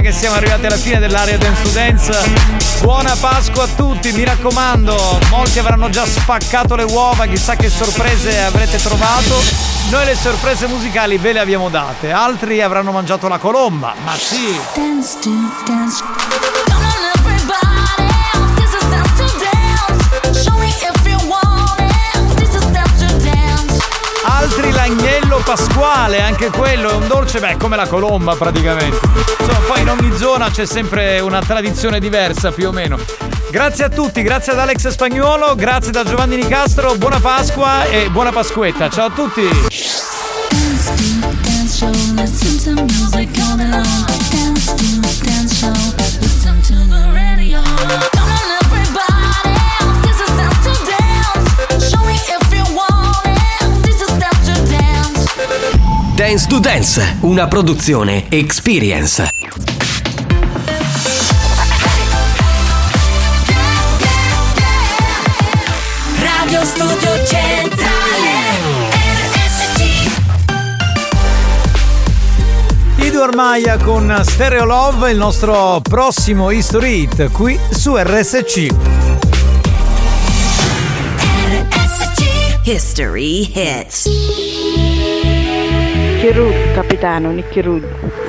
che siamo arrivati alla fine dell'area Dance to Dance. Buona Pasqua a tutti, mi raccomando, molti avranno già spaccato le uova, chissà che sorprese avrete trovato. Noi le sorprese musicali ve le abbiamo date, altri avranno mangiato la colomba, ma sì. Dance to dance. Pasquale, anche quello è un dolce, beh, come la colomba praticamente. Insomma, poi in ogni zona c'è sempre una tradizione diversa più o meno. Grazie a tutti, grazie ad Alex Spagnuolo, grazie da Giovanni Nicastro, buona Pasqua e buona Pasquetta. Ciao a tutti! To Dance, una produzione Experience. Radio Studio Centrale RSC Ido Ormaia con Stereo Love, il nostro prossimo History Hit qui su RSC. History Hits Chirud, capitano, Nick Chirud.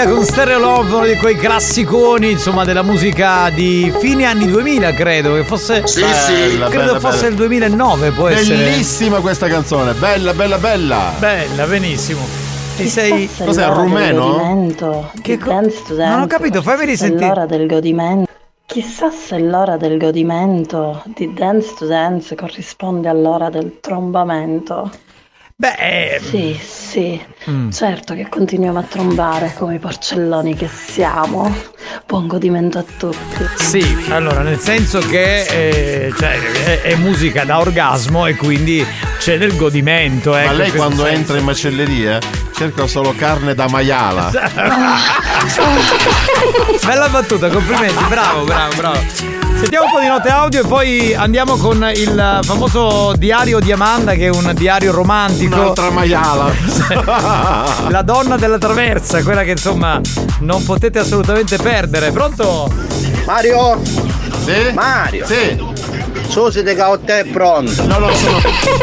Ormaia con Stereo Love, uno di quei classiconi, insomma, della musica di fine anni 2000, credo che fosse Sì, eh, sì. credo Bella, fosse bella. il 2009, può essere. Bellissima questa canzone, bella, bella, bella. Bella, benissimo. Ti sei Cos'è, rumeno? Che co- dance to dance, Non ho capito, fammi risentire. l'ora del godimento. Chissà se l'ora del godimento di dance to dance corrisponde all'ora del trombamento. Beh, Sì, sì, Mm. certo che continuiamo a trombare come i porcelloni che siamo. Buon godimento a tutti. Sì, allora nel senso che eh, cioè, è, è musica da orgasmo e quindi c'è del godimento. Ma ecco, lei in questo quando senso. entra in macelleria cerca solo carne da maiala. [laughs] Bella battuta, complimenti, bravo, bravo, bravo. Sentiamo un po' di note audio e poi andiamo con il famoso diario di Amanda che è un diario romantico. Un'altra maiala. [laughs] La donna della traversa, quella che insomma non potete assolutamente perdere. Pronto? Mario! Sì? Mario! Sì! Susi De Caotte è pronto! No, no, sono,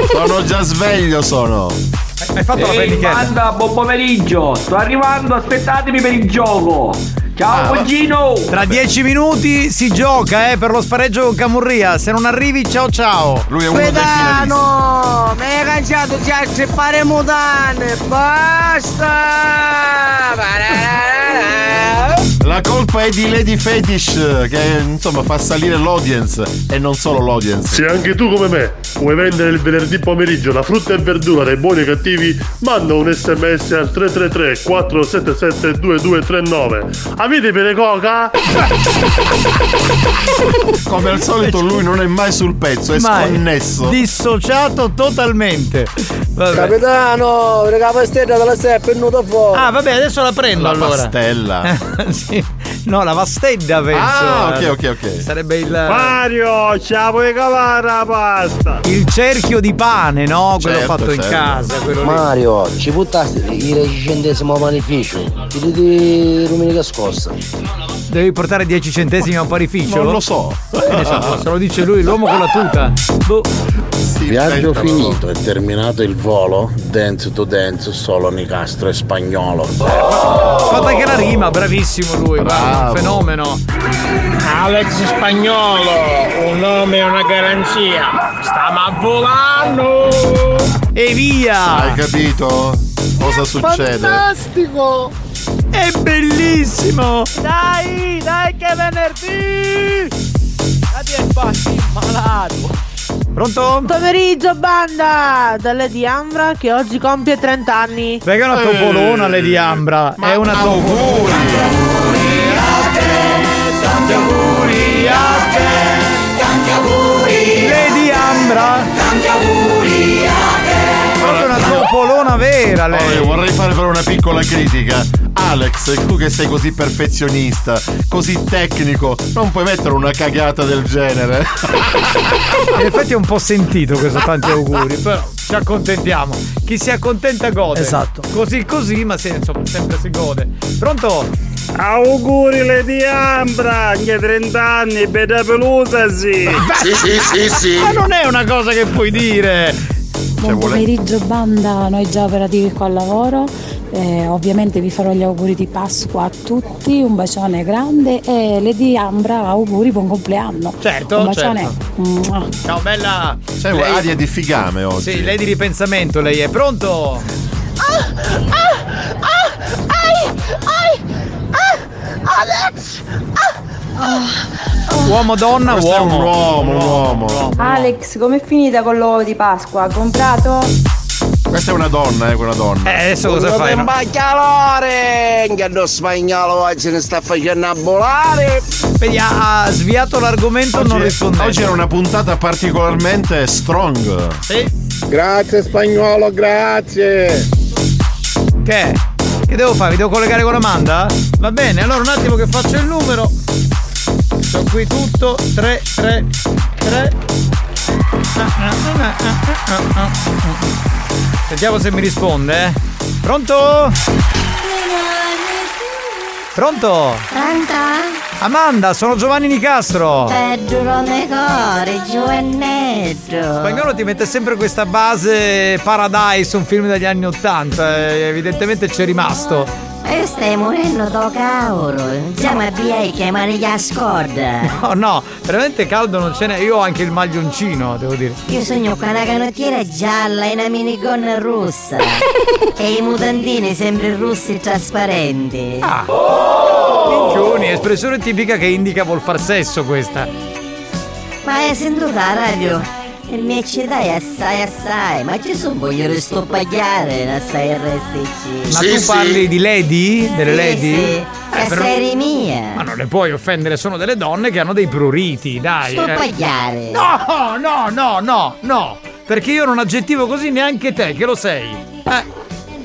sono già sveglio, sono. Hai fatto la Ehi, pennichella? Manda, buon pomeriggio! Sto arrivando, aspettatemi per il gioco! Ciao Ah, cugino! Tra dieci minuti si gioca, eh, per lo spareggio con Camurria. Se non arrivi, ciao ciao. Lui è Pedano! Mi hai cangiato già a fare mutande! Basta! La colpa è di Lady Fetish che insomma fa salire l'audience e non solo l'audience. Se anche tu come me vuoi vendere il venerdì pomeriggio la frutta e verdura dei buoni e cattivi, manda un sms al 333 477 2239. Avete per coca? [laughs] Come al solito lui non è mai sul pezzo, è Mai. sconnesso. Dissociato totalmente. Vabbè. Capitano, la pastella della Sepp è venuta fuori! Ah, vabbè, adesso la prendo La allora. pastella. [laughs] sì. [laughs] No, la vastedda penso. Ah, ok, ok, ok. Sarebbe il. Mario, ce la puoi cavare la pasta! Il cerchio di pane, no? Quello Certo, fatto in certo. casa, quello lì. Mario, ci buttasti il recentesimo panificio? Ti di domenica scorsa. Devi portare 10 centesimi a un parificio? Non lo so. Eh, se se lo dice lui, l'uomo con la tuta. Boh. Viaggio finito, è terminato il volo, dance to dance, solo Nicastro e spagnolo. Fatta che la rima, bravissimo lui, guarda, un fenomeno. Alex Spagnolo, un nome e una garanzia. Stiamo volando! E via! Hai capito? Cosa succede? Fantastico! È bellissimo! Dai, dai che è venerdì! Dai è passi malato! Pronto? Pomeriggio banda dalle di Ambra che oggi compie 30 anni. Perché è una topolona Lady Ambra? è una topolona. Topolona vera lei. Oh, vorrei fare però una piccola critica. Alex, tu che sei così perfezionista, così tecnico, non puoi mettere una cagata del genere. [laughs] In effetti è un po' sentito questo tanti auguri, però ci accontentiamo. Chi si accontenta gode. Esatto. Così così, ma sì, insomma, sempre si gode. Pronto? Auguri Lady Ambra, anche 30 anni, bella pelusa sì! Sì, sì, sì, sì. Ma non è una cosa che puoi dire. Buon pomeriggio banda, noi già operativi qua al lavoro. Eh, ovviamente vi farò gli auguri di Pasqua a tutti, un bacione grande e Lady Ambra auguri buon compleanno. Certo, un bacione. certo. Ciao bella. C'è Lei- un'aria di figame oggi. Sì, lei di ripensamento, lei è pronto? Alex! Uomo donna, Questo è un uomo. uomo, un uomo. Alex, com'è finita con l'uovo di Pasqua? Ha comprato? Questa è una donna, eh, quella donna. Eh, adesso cosa fai? no? calore! Che lo spagnolo oggi ne sta facendo a volare! Vedi, ha sviato l'argomento non rispondendo. Oggi era una puntata particolarmente strong. Sì. Grazie spagnolo, grazie! Che? Che devo fare? Vi devo collegare con Amanda? Va bene, allora un attimo che faccio il numero. Qui tutto. 3, 3, 3. Sentiamo se mi risponde, eh. Pronto? Pronto? Pronto? Amanda, sono Giovanni Nicastro. Peggio non ne corri, giovanetto. Spagnolo ti mette sempre questa base Paradise, un film degli anni Ottanta. eh, Evidentemente c'è rimasto. E stai morendo do cavolo. Siamo a BA chiamare gli scorda. No, no, veramente caldo non ce n'è. Io ho anche il maglioncino, devo dire. Io sogno con una canottiera gialla e una minigonna rossa. [laughs] e i mutandini sempre rossi e trasparenti. Ah. Minchioni, espressione tipica che indica vuol far sesso questa. Ma hai sentito la radio? Il mio città è assai assai, ma ci sono voglio ristoppaggiare assai RSC. Ma tu parli di lady? Delle Sì, lady? sì. Eh, È però- serie mia. Ma non le puoi offendere, sono delle donne che hanno dei pruriti, dai. eh. Stoppaggiare. No, no, no, no, no. Perché io non aggettivo così neanche te, che lo sei. Eh,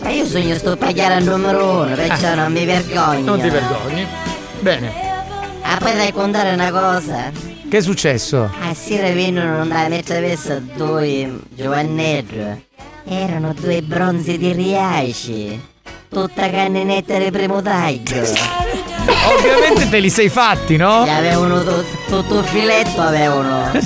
Ma io sogno stoppaggiare al numero uno, perciò non mi vergogno. non ti vergogni. Bene. Ah, poi dai contare una cosa. Che è successo? A sera vengono da mettere verso due giovannello. Erano due bronzi di Riaci. Tutta canninetta di primo taglio. [laughs] Ovviamente te li sei fatti, no? E avevano to- tutto il filetto, avevano. [laughs]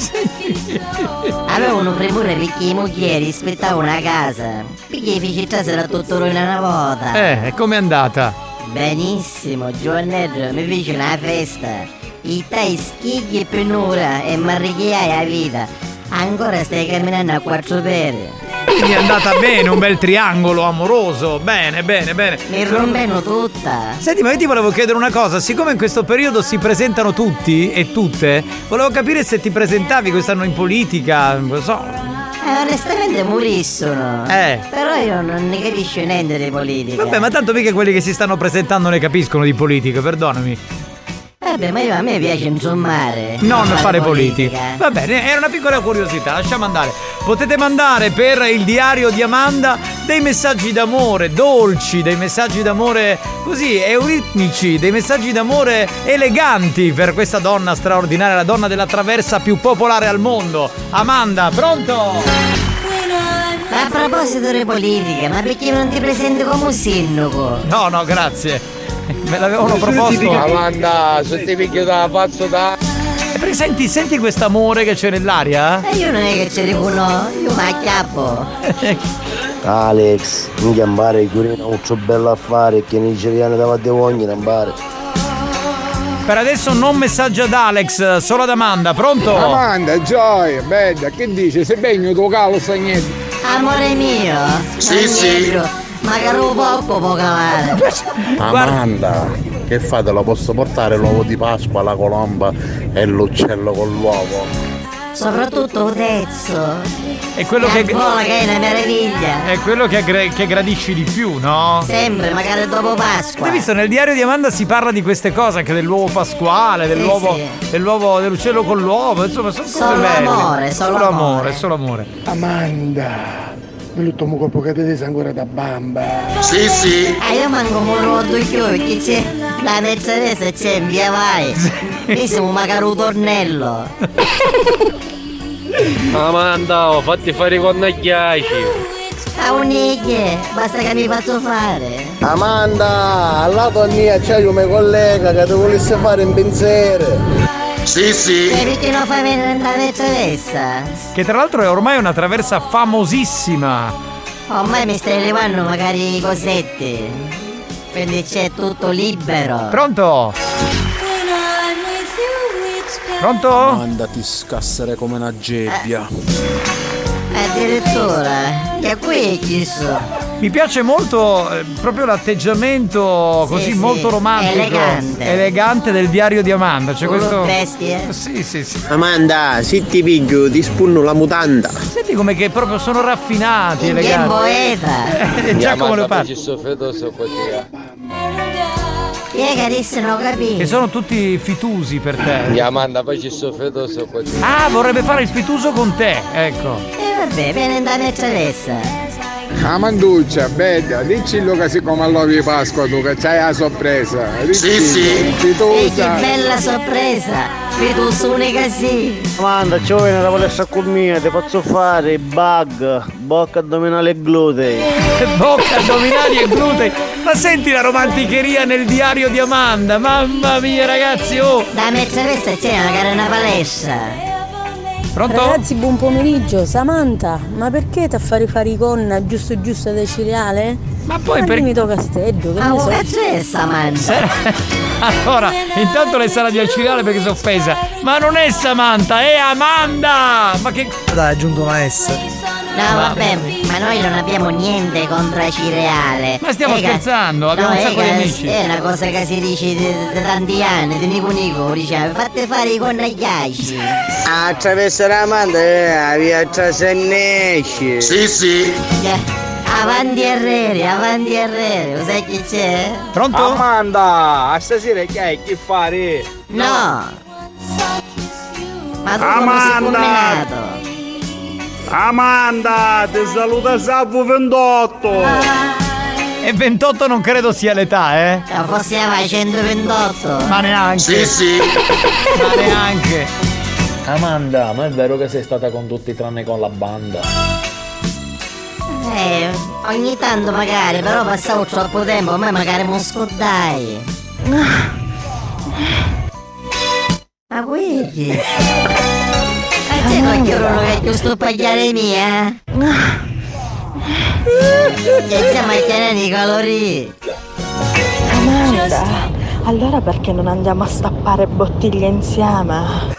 Avevano premura perché i moglieri aspettavano una casa. Perché i figli era tutto ruina una volta. Eh, com'è andata? Benissimo, Giovannello, mi fece una festa. I tai schigli e penura e marrichiai a vita. Ancora stai camminando a quattro pere. Quindi è andata bene, un bel triangolo amoroso. Bene, bene, bene. Mi rompeno tutta. Senti, ma io ti volevo chiedere una cosa, siccome in questo periodo si presentano tutti e tutte, volevo capire se ti presentavi quest'anno in politica, non lo so. Eh, onestamente murissono. Eh. Però io non ne capisco niente di politica. Vabbè, ma tanto mica quelli che si stanno presentando ne capiscono di politica, perdonami. Vabbè, ma io, a me piace insommare. Non fare politica. Va bene, era una piccola curiosità, lasciamo andare. Potete mandare per il diario di Amanda dei messaggi d'amore dolci, dei messaggi d'amore così euritmici, dei messaggi d'amore eleganti per questa donna straordinaria, la donna della traversa più popolare al mondo. Amanda, pronto? Ma a proposito di politica, ma perché non ti presenti come un sindaco? No, no, grazie. [laughs] Me l'avevano proposto. Amanda, se ti picchio da pazzo da. E perché senti, senti quest'amore che c'è nell'aria? E io non è che ci riconosco, io mi acchiappo. [laughs] Alex, mi chiamare Curina molto bello a fare che nigeriano davanti a ogni nambare. Per adesso non messaggio ad Alex, solo ad Amanda, pronto? Amanda, gioia, bella, che dici? Se begno tuo calo sta niente. Amore mio. Sì, sì. Magari un poco può calare. Amanda, che fate? Lo posso portare l'uovo di Pasqua, la colomba e l'uccello con l'uovo? Soprattutto Udezzo. È quello che... che. vola che è una meraviglia. È quello che, aggra- che gradisci di più, no? Sempre, magari dopo Pasqua. Hai visto nel diario di Amanda si parla di queste cose, anche dell'uovo pasquale, dell'uovo, sì. dell'uovo dell'uccello con l'uovo, insomma, sono cose Solo belle. amore, solo amore, amore. solo amore. Amanda, l'ultimo colpo che ti sei ancora da bamba. Sì, sì. Ah, io manco un rotto chiocchi, c'è la Mercedes c'è in via vai. Io sono magari un tornello. Amanda, oh, fatti fare con i ghiacci. A un'iglie, basta che mi faccio fare. Amanda, al lato mia c'è un mio collega che ti volesse fare un pensiero. Sì, sì. E perché non fai venire la Mercedes? Che tra l'altro è ormai una traversa famosissima. Ormai mi stai levando magari i cosetti. Quindi c'è tutto libero. Pronto? Pronto? Amanda ti scassere come una gebbia. Addirittura, che qui chi so? Mi piace molto eh, proprio l'atteggiamento così sì, molto romantico, elegante. elegante del diario di Amanda. C'è Solo questo. bestie? Sì, sì, sì. Amanda, se ti piglio ti spunno la mutanda. Senti come che proprio sono raffinati, Che eleganti. poeta! Eh, Giacomo Leopardi. Ci sto fetoso così. Chi è che? Che sono tutti fitusi per te. Amanda, poi ci fetoso così. Ah, vorrebbe fare il fituso con te, ecco. E vabbè, viene da Mercedes. Amanduccia, bella, dici che siccome all'uovo di Pasqua tu che c'hai la sorpresa. Sì, sì. E che bella sorpresa! Fitus unica sì! Amanda, viene la palestra con mia, ti faccio fare bug, bocca addominale e glutei. [laughs] Bocca, addominali e glutei. Ma senti la romanticheria nel diario di Amanda. Mamma mia, ragazzi, oh. Da Mercedes c'è magari una palestra. Pronto? Ragazzi, buon pomeriggio. Samantha, ma perché ti fare fare i con giusto giusto da cereale? Ma poi per- Dimmi Casteggio, che Ah, ne so. che c'è Samantha? Allora, intanto le sarà di accilare perché sono offesa. Ma non è Samantha, è Amanda! Ma che. Dai, è giunto una S. No, vabbè, ma noi non abbiamo niente contro la cireale. Ma stiamo ca- scherzando, abbiamo no, un sacco di ca- amici. È una cosa che si dice da tanti anni, di Nico Nico, diceva, fate fare i connagliacci. Attraverso la Amanda, eh, via Trasennesci. Sì, sì. Avanti Herreri, avanti Herreri, lo sai chi c'è? Pronto? Amanda, a stasera che hai che fare? No! Ma tu come sei Amanda! Amanda, ti saluta Salvo 28. E 28 non credo sia l'età, eh? Se fossi a 128. Ma neanche. Sì, sì. [laughs] Ma neanche. Amanda, ma è vero che sei stata con tutti tranne con la banda? Eh, ogni tanto magari, però passavo troppo tempo, a me magari mi scordai. Ma quindi? [laughs] Ma c'è qualche uno che giusto pagliare mia? Che stiamo mantenendo i calorie. Amanda, allora perché non andiamo a stappare bottiglie insieme?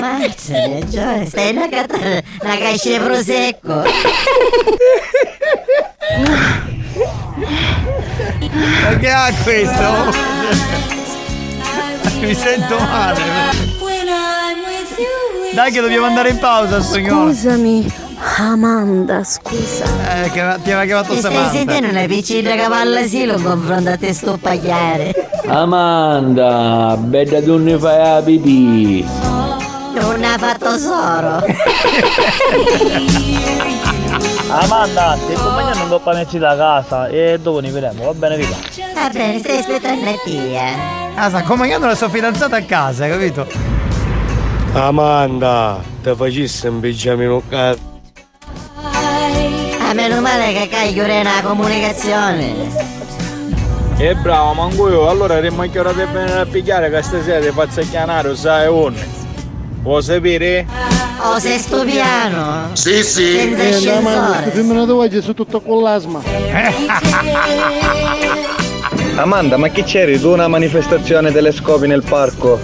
Mazza, Gio, stai una, cata- una caixa di prosecco. Ma che ha questo? Mi sento male. Dai che dobbiamo andare in pausa, spagnolo. Scusami, Amanda, scusa. Eh, che ti aveva chiamato Ti stai Samantha. sentendo una piccina cavalla asilo in confronto a te sto pagliare. Amanda, bella donna fai la pipì. Non ha fatto solo. [laughs] Amanda, ti accompagniamo un po' panecci da casa e dopo ne vedremo, va bene vita. Va bene, stai aspettando a tia. Ah, sta accompagnando la sua fidanzata a casa, capito? Amanda, ti facessi un pigiamino cazzo. A meno male che cai chiude una comunicazione. E bravo, manco io, allora rimane che ora di venire a pigliare che stasera ti faccio chiamare, sai un. Vuoi sapere? Oh, sei sto piano? Sì, sì. Senza Eh, ascensore. femmina tua oggi su tutto con l'asma. [laughs] Amanda, ma che c'eri tu una manifestazione telescopi nel parco?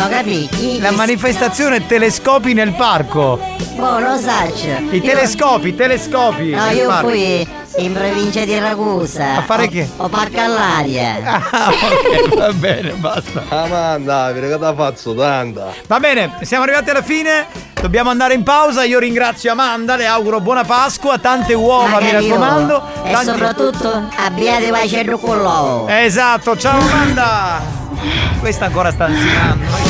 No, capisci? La manifestazione telescopi nel parco. Boh, lo saccio. I telescopi, i telescopi. No, nel io parco. fui in provincia di Ragusa. A fare o- che? O parco all'aria. Ah, ok, va bene, basta. Amanda, che ti faccio tanta. Va bene, siamo arrivati alla fine. Dobbiamo andare in pausa. Io ringrazio Amanda, le auguro buona Pasqua, tante uova, mi Magari io. raccomando. E Tanti- soprattutto abbiate pace con l'uovo. Esatto, ciao Amanda. Questa ancora sta ansimando.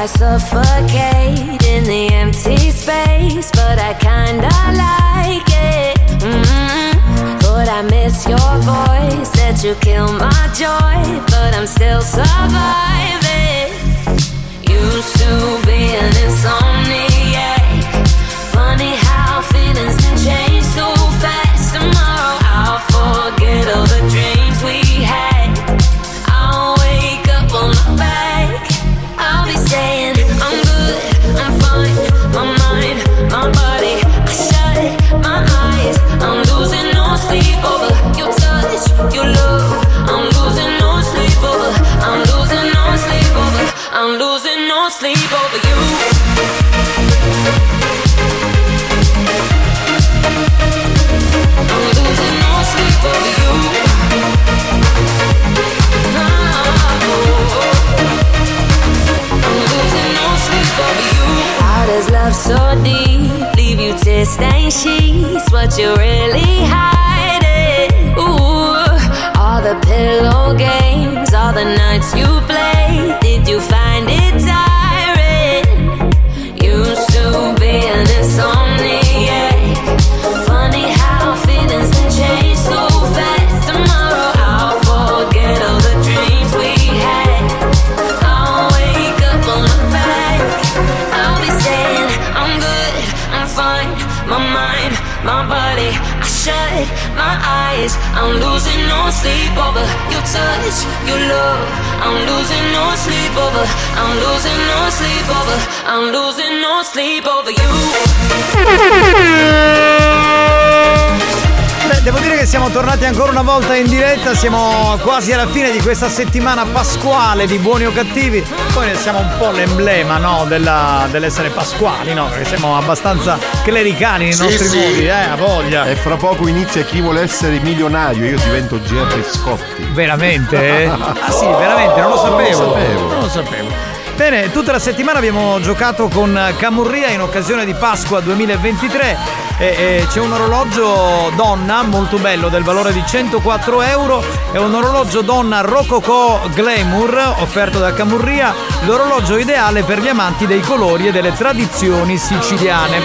I suffocate in the empty space, but I kinda like it. mm Thought I miss your voice, that you kill my joy, but I'm still surviving. Used to be an insomniac. So deep leave you tear stained sheets? What you really hiding? Ooh, all the pillow games, all the nights you played. Did you find it eyes. I'm losing no sleep over your touch, your love. I'm losing no sleep over. I'm losing no sleep over. I'm losing no sleep over you. Beh, devo dire che siamo tornati ancora una volta in diretta, siamo quasi alla fine di questa settimana pasquale di buoni o cattivi. Poi siamo un po' l'emblema, no, della- dell'essere pasquali, no? Perché siamo abbastanza clericali nei Sì, nostri sì. modi, eh, a voglia. E fra poco inizia chi vuole essere milionario, io divento Gerry Scotti. Veramente? [laughs] Ah sì, veramente, non lo sapevo. Non lo sapevo. Non lo sapevo. Bene, tutta la settimana abbiamo giocato con Camurria in occasione di Pasqua 2023 e, e c'è un orologio donna molto bello del valore di 104 euro, è un orologio donna Rococo Glamour offerto da Camurria, l'orologio ideale per gli amanti dei colori e delle tradizioni siciliane.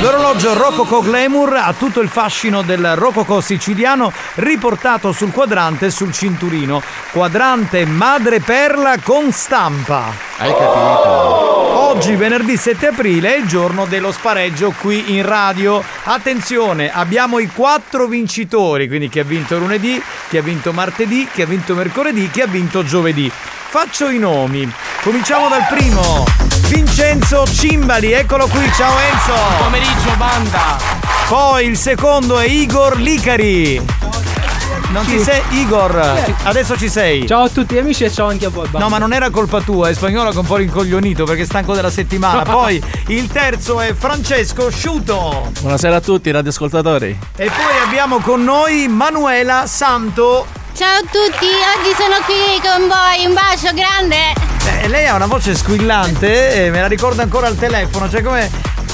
L'orologio Rococo Glamour ha tutto il fascino del Rococo siciliano riportato sul quadrante e sul cinturino. Quadrante madreperla con stampa. Hai capito? Oggi, venerdì 7 aprile, è il giorno dello spareggio qui in radio. Attenzione, abbiamo i quattro vincitori, quindi chi ha vinto lunedì, chi ha vinto martedì, chi ha vinto mercoledì, chi ha vinto giovedì. Faccio i nomi. Cominciamo dal primo. Vincenzo Cimbali, eccolo qui, ciao Enzo. Buon pomeriggio, banda. Poi il secondo è Igor Licari. Non ti sei Igor, adesso ci sei. Ciao a tutti gli amici e ciao anche a voi. banda. No, ma non era colpa tua, è spagnolo che è un po' rincoglionito perché è stanco della settimana. [laughs] Poi il terzo è Francesco Sciuto. Buonasera a tutti, radioascoltatori. E poi abbiamo con noi Manuela Santo. Ciao a tutti, oggi sono qui con voi, un bacio grande. Eh, lei ha una voce squillante e me la ricordo ancora al telefono, cioè come.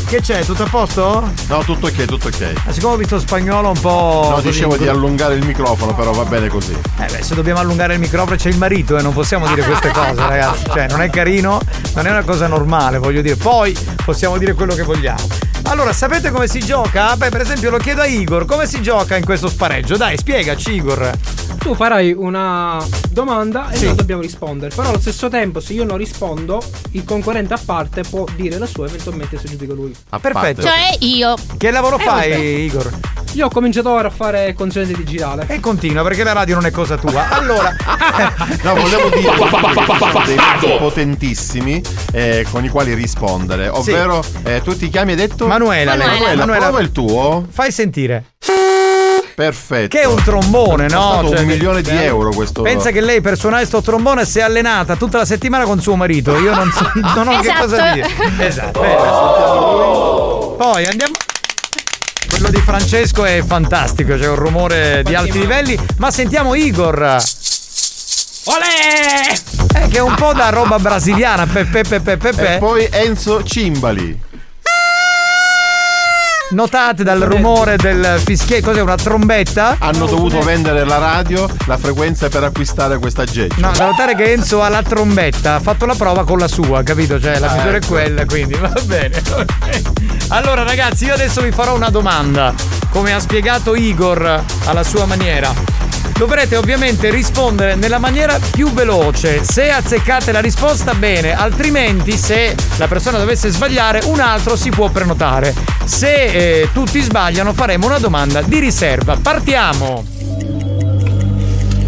Che c'è? Tutto a posto? No, tutto ok, tutto ok. Ma siccome ho visto spagnolo un po'. No, dicevo di allungare il microfono, però va bene così. Eh beh, se dobbiamo allungare il microfono c'è il marito e non possiamo dire queste [laughs] cose, ragazzi. Cioè, non è carino, non è una cosa normale, voglio dire. Poi possiamo dire quello che vogliamo. Allora, sapete come si gioca? Beh, per esempio, lo chiedo a Igor, come si gioca in questo spareggio? Dai, spiegaci, Igor. Tu farai una domanda e Sì. noi dobbiamo rispondere. Però allo stesso tempo, se io non rispondo, il concorrente a parte può dire la sua, eventualmente se giudico lui. Perfetto. Cioè io. Che lavoro Eh, fai, vabbè. Igor? Io ho cominciato ora a fare consulenza digitale. E continua perché la radio non è cosa tua. Allora, [laughs] No, volevo dire dei potentissimi eh, con i quali rispondere. Ovvero, eh, tu ti chiami hai detto? Manuela, lei. Manuela, Manuela. prova il tuo. fai sentire. Perfetto. Che è un trombone, no? Cioè, un milione di eh, euro questo. Pensa che lei per suonare sto trombone si è allenata tutta la settimana con suo marito. Io non, so, non ho che Esatto. cosa dire. Esatto. bene. Poi andiamo. Quello di Francesco è fantastico, c'è un rumore di alti livelli. Ma sentiamo Igor. Olè! Eh, che è un po' da roba brasiliana. Pe, pe, pe, pe, pe, pe. E poi Enzo Cimbali. Notate dal rumore del fischietto, cos'è una trombetta? Hanno dovuto vendere la radio, la frequenza per acquistare questa aggeggio. No, da notare che Enzo ha la trombetta, ha fatto la prova con la sua, capito? Cioè la Ah, misura ecco. è quella, quindi va bene. [laughs] Allora ragazzi, io adesso vi farò una domanda, come ha spiegato Igor alla sua maniera. Dovrete ovviamente rispondere nella maniera più veloce. Se azzeccate la risposta, bene, altrimenti se la persona dovesse sbagliare, un altro si può prenotare. Se eh, tutti sbagliano, faremo una domanda di riserva. Partiamo!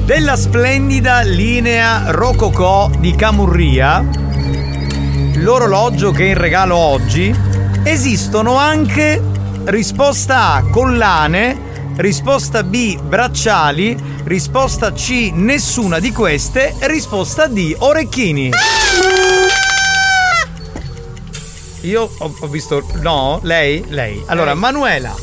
Della splendida linea Rococò di Camurria, l'orologio che è in regalo oggi, esistono anche risposta A collane, risposta B bracciali, risposta C nessuna di queste, risposta D orecchini. Io ho, ho visto no, lei, lei. Allora, Manuela.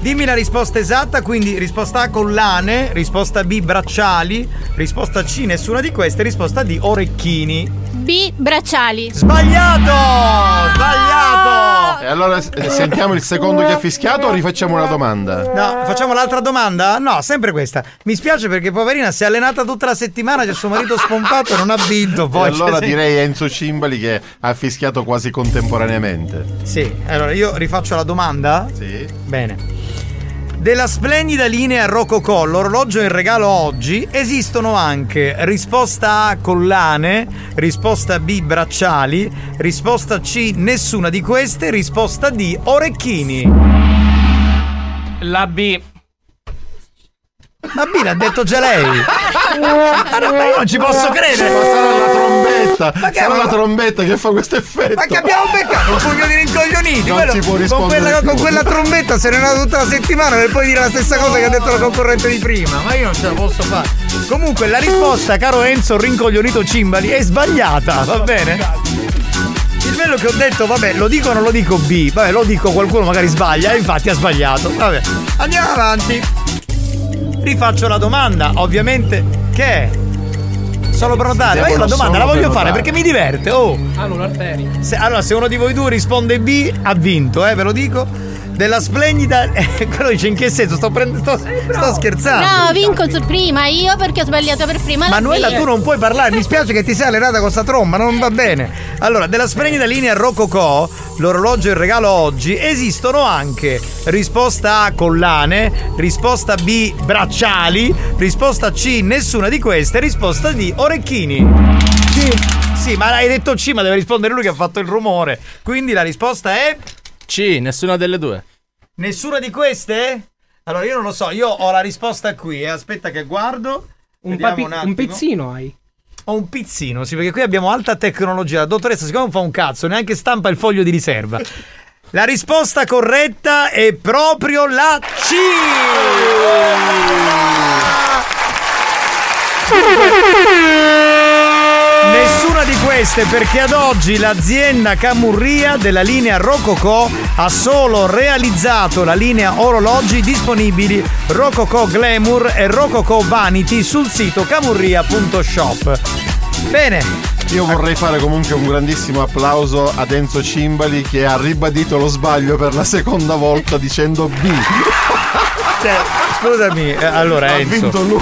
Dimmi la risposta esatta, quindi risposta A collane, risposta B bracciali, risposta C nessuna di queste, risposta D orecchini. B bracciali. Sbagliato! Sbagliato! E allora sentiamo il secondo che ha fischiato o rifacciamo una domanda? No, facciamo l'altra domanda? No, sempre questa. Mi spiace perché poverina si è allenata tutta la settimana, c'è suo marito spompato e non ha vinto. E Poi allora cioè, direi Enzo Cimbali che ha fischiato quasi contemporaneamente. Sì, allora io rifaccio la domanda? Sì. Bene. Della splendida linea Rococò, l'orologio in regalo oggi, esistono anche risposta A collane, risposta B bracciali, risposta C nessuna di queste, risposta D orecchini. La B. Ma B l'ha detto già lei. [laughs] Ma io non ci posso credere. Ma sarà la trombetta! Ma che- sarà la trombetta che fa questo effetto! Ma che abbiamo beccato un pugno di rincoglioniti Non quello- si può con, rispondere quella, con quella trombetta se ne è andato tutta la settimana per poi dire la stessa cosa che ha detto la concorrente di prima ma io non ce la posso fare comunque la risposta caro Enzo rincoglionito Cimbali è sbagliata va bene? il bello che ho detto vabbè lo dico o non lo dico B vabbè lo dico qualcuno magari sbaglia infatti ha sbagliato vabbè andiamo avanti rifaccio la domanda ovviamente che è? Solo prenotare ma io la domanda la voglio fare perché mi diverte oh. Allora, se, allora, se uno di voi due risponde B, ha vinto, eh, ve lo dico. Della splendida. [laughs] eh, quello dice in che senso? Sto, prend- sto, sto scherzando. No, vinco su prima io perché ho sbagliato per prima la Manuela, tu non puoi parlare, mi spiace che ti sei allenata con sta tromba, non va bene. Allora, della splendida linea Rococò, l'orologio in regalo oggi, esistono anche risposta A collane, risposta B bracciali, risposta C nessuna di queste, risposta D orecchini. Sì. Sì, ma hai detto C, ma deve rispondere lui che ha fatto il rumore. Quindi la risposta è C, nessuna delle due. Nessuna di queste? Allora io non lo so, io ho la risposta qui, eh. aspetta che guardo. Un, papi- un un pizzino hai. Ho un pizzino, sì, perché qui abbiamo alta tecnologia. La dottoressa, siccome non fa un cazzo, neanche stampa il foglio di riserva. [laughs] La risposta corretta è proprio la C. [laughs] Nessuna di queste perché ad oggi l'azienda Camurria della linea Rococò ha solo realizzato la linea orologi disponibili Rococò Glamour e Rococò Vanity sul sito camurria.shop. Bene, Io vorrei fare comunque un grandissimo applauso ad Enzo Cimbali che ha ribadito lo sbaglio per la seconda volta dicendo B. Cioè, scusami, eh, allora Ha Enzo. vinto lui.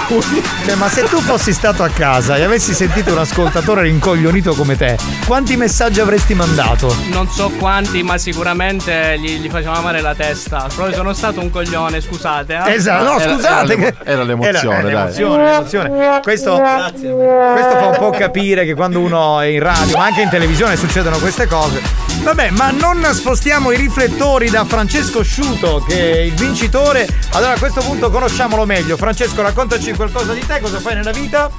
Cioè, ma se tu fossi stato a casa e avessi sentito un ascoltatore rincoglionito come te, quanti messaggi avresti mandato? Non so quanti, ma sicuramente gli, gli faceva male la testa. Proprio sono stato un coglione, scusate. eh. Esatto, no, Era- scusate. era l'emo- era l'emozione, era- dai. l'emozione, l'emozione. Questo, questo fa un po' capire che quando uno è in radio, ma anche in televisione succedono queste cose. Vabbè, ma non spostiamo i riflettori da Francesco Sciuto, che è il vincitore. Allora a questo punto conosciamolo meglio. Francesco, raccontaci qualcosa di te, cosa fai nella vita?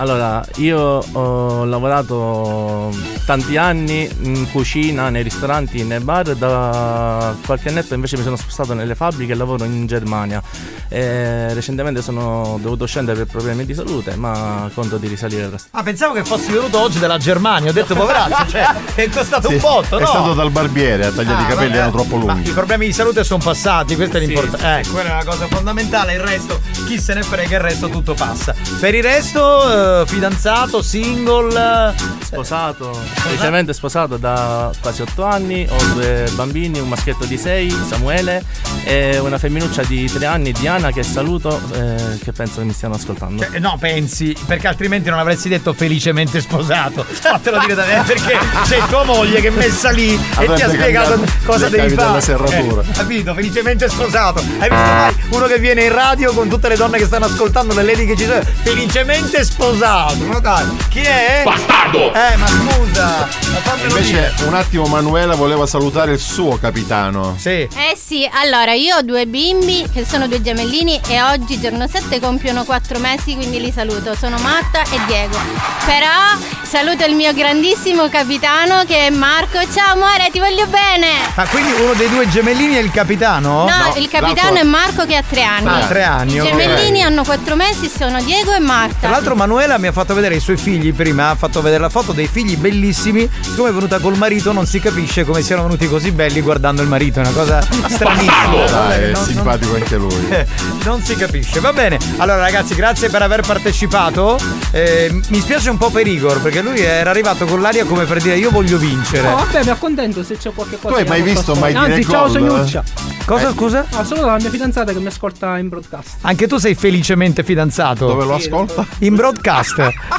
Allora, io ho lavorato tanti anni in cucina, nei ristoranti, nei bar, da qualche annetto invece mi sono spostato nelle fabbriche e lavoro in Germania. E recentemente sono dovuto scendere per problemi di salute, ma conto di risalire presto. Ah, pensavo che fossi venuto oggi dalla Germania. Ho detto, poveraccio, cioè, è costato Sì, un botto, È no? stato dal barbiere a tagliare Ah, i capelli, vabbè. erano troppo Ma lunghi. i problemi di salute sono passati, questa è l'importante. Eh, quella è la cosa fondamentale, il resto, chi se ne frega, il resto tutto passa. Per il resto, fidanzato, single. eh, Sposato, recentemente sposato da quasi 8 anni, ho due bambini, un maschietto di 6, Samuele, e una femminuccia di 3 anni, Diana, che saluto, eh, che penso che mi stiano ascoltando. Cioè, no, pensi, perché altrimenti non avresti detto felicemente sposato. Fatelo dire da me, perché c'è tua moglie che è messa lì e ti ha spiegato cosa devi fare. serratura. Eh, capito, felicemente sposato. Hai visto mai uno che viene in radio con tutte le donne che stanno ascoltando, le lady che ci sono? Felicemente sposato. Ma dai, chi è? Bastardo! Eh, ma scusa, ma Invece dire. un attimo Manuela voleva salutare il suo capitano. Sì. Eh sì, allora io ho due bimbi che sono due gemellini e oggi giorno 7 compiono 4 mesi, quindi li saluto. Sono Marta e Diego. Però saluto il mio grandissimo capitano che è Marco. Ciao amore, ti voglio bene. Ma quindi uno dei due gemellini è il capitano? No, il capitano è Marco che ha 3 anni. Ah, tre anni, I ok. gemellini hanno 4 mesi, sono Diego e Marta. Tra l'altro Manuela mi ha fatto vedere i suoi figli prima, ha fatto vedere la foto dei figli bellissimi, siccome è venuta col marito non si capisce come siano venuti così belli guardando il marito, è una cosa [laughs] stranissima. Dai, è Non- non- simpatico anche lui. eh, non si capisce. Va bene. Allora, ragazzi, grazie per aver partecipato. Eh, mi spiace un po' per Igor, perché lui era arrivato con l'aria come per dire io voglio vincere. No, vabbè, mi accontento se c'è qualche cosa. Tu hai mai visto mai dire Anzi, ciao? Sognuccia. Cosa, scusa? No, saluto la mia fidanzata che mi ascolta in broadcast. Anche tu sei felicemente fidanzato. Dove lo ascolta? In broadcast.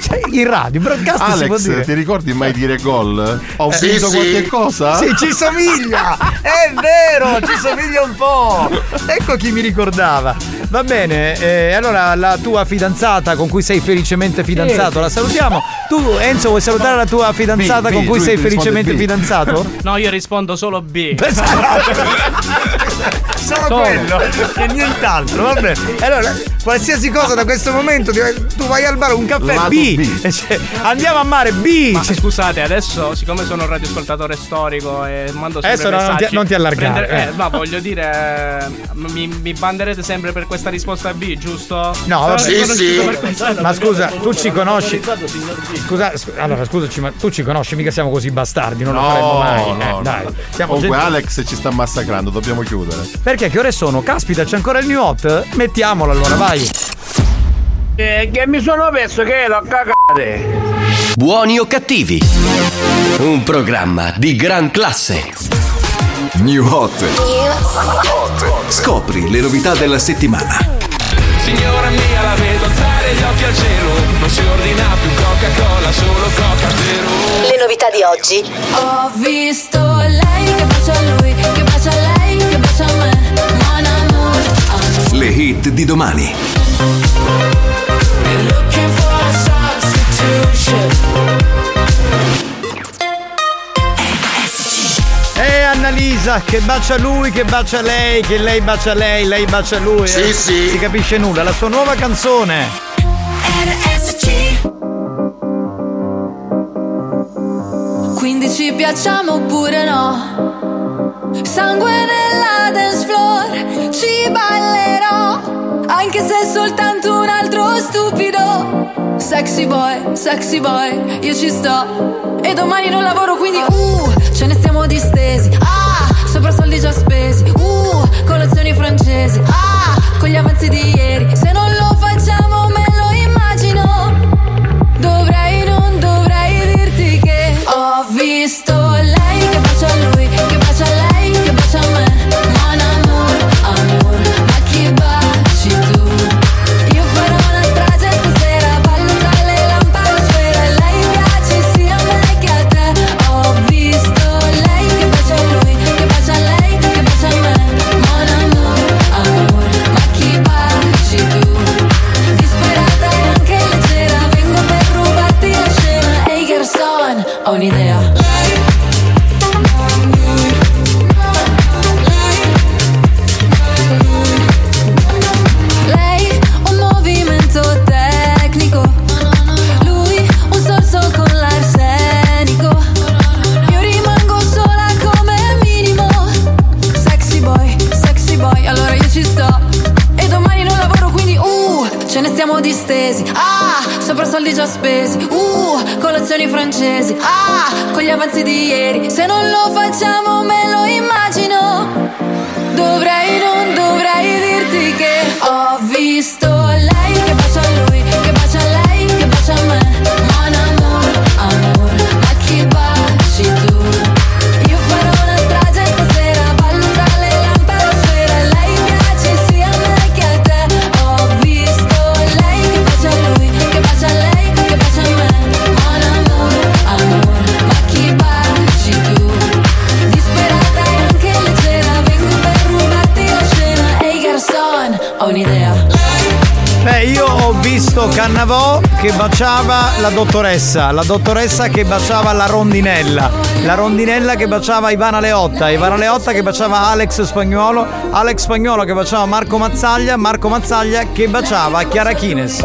Cioè, in radio. Broadcast si può Alex, dire. ti ricordi mai dire gol? Ho Eh, vinto sì, qualche sì. cosa? Sì, ci somiglia! [laughs] È vero, ci somiglia un po'! Ecco chi mi ricordava. Va bene, eh, allora la tua fidanzata con cui sei felicemente fidanzato, sì. la salutiamo. Tu, Enzo, vuoi salutare la tua fidanzata B, con B, cui lui sei felicemente B. fidanzato? No, io rispondo solo B. [laughs] Solo, Solo. quello e nient'altro, va bene. Allora, qualsiasi cosa da questo momento tu vai al bar un caffè Lato B. B. Cioè, andiamo a mare B. Ma scusate, adesso, siccome sono un radioascoltatore storico e mando sempre Adesso no, non ti- messaggi, non ti allargare, prendere- eh. eh, ma voglio dire, eh, mi, mi banderete sempre per questa risposta B, giusto? No, vabbè. Per questo. Ma scusa, tu ci conosci? Scusa, scu- allora scusaci, ma tu ci conosci, mica siamo così bastardi, non lo faremmo mai. No, eh, no, dai. no. Siamo Comunque gente- Alex ci sta massacrando, dobbiamo chiudere. Perché che ore sono? Caspita, c'è ancora il new hot? Mettiamolo allora, vai. Eh, che mi sono perso che ero a cagare. Buoni o cattivi? Un programma di gran classe. New Hot. Scopri le novità della settimana. Signora mia la vedo alzare gli occhi al cielo Non si ordina più Coca-Cola, solo Coca Zero Le novità di oggi. Ho visto lei che bacia a lui, che bacia a lei, Le hit di domani. E Annalisa, che bacia lui, che bacia lei, che lei bacia lei, lei bacia lui. Sì, eh, sì. Si capisce nulla, la sua nuova canzone. RSC. Quindi ci piacciamo oppure no? Sangue nella dance floor, ci ballerò, anche se è soltanto un altro stupido. Sexy boy, sexy boy, io ci sto. E domani non lavoro, quindi uh, ce ne stiamo distesi. Ah, sopra soldi già spesi. Uh, colazioni francesi. Ah, con gli avanzi di ieri. Se non lo facciamo me lo immagino. Dovrei, non dovrei dirti che ho visto lei che bacia lui, francesi. Ah, con gli avanzi di ieri. Se non lo facciamo me lo immagino. Cannavò che baciava la dottoressa, la dottoressa che baciava la rondinella, la rondinella che baciava Ivana Leotta, Ivana Leotta che baciava Alex Spagnuolo, Alex Spagnuolo che baciava Marco Mazzaglia, Marco Mazzaglia che baciava Chiara Chines.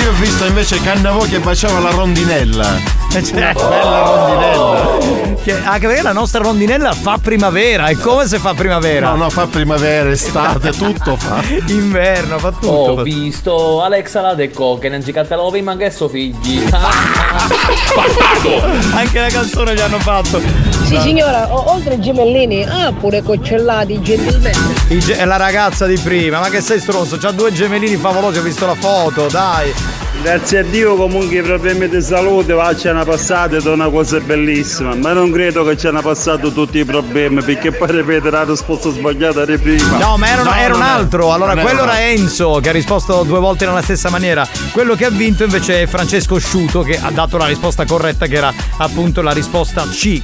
Io ho visto invece Cannavò che baciava la rondinella. Cioè, bella rondinella. Che- anche perché la nostra rondinella fa primavera, è come se fa primavera. No, no, fa primavera, estate, tutto fa. [laughs] Inverno, fa tutto. Ho visto Alexa Ladecco che non ci catalovi ma che so figli. Anche la canzone gli hanno fatto. Sì signora, o- oltre ai gemellini, ah pure coccellati gentilmente. Ge- è la ragazza di prima, ma che sei stronzo? C'ha due gemellini favolosi, ho visto la foto, dai. Grazie a Dio comunque i problemi di salute va, ci hanno passato ed è una cosa bellissima, ma non credo che ci hanno passato tutti i problemi perché poi ripetere la risposta sbagliata di prima. No, ma era, un- era un altro. Allora, non quello un era Enzo che ha risposto due volte nella stessa maniera. Quello che ha vinto invece è Francesco Sciuto che ha dato la risposta corretta, che era appunto la risposta C.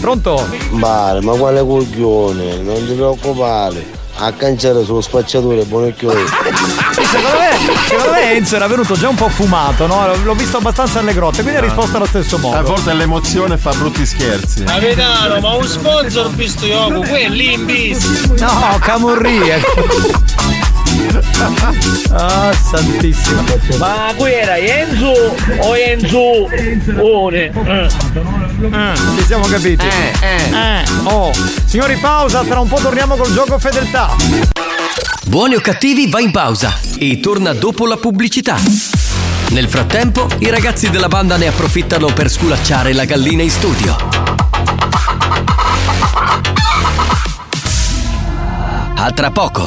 Pronto? Mare, ma quale coglione, non ti preoccupare. A canciare sullo spacciatore, buon occhio. Secondo me, secondo me Enzo era venuto già un po' fumato, no? L'ho visto abbastanza alle grotte, quindi ha risposto allo stesso modo. A volte l'emozione fa brutti scherzi. Capitano, ma un sponsor visto io, quelli in bis. No, Camurrie. Ah, santissimo. Ma qui era Enzo o Enzo? One. Eh, ci siamo capiti. Eh, Oh. Signori, pausa, tra un po' torniamo col gioco fedeltà. Buoni o cattivi va in pausa e torna dopo la pubblicità. Nel frattempo, i ragazzi della banda ne approfittano per sculacciare la gallina in studio. A tra poco.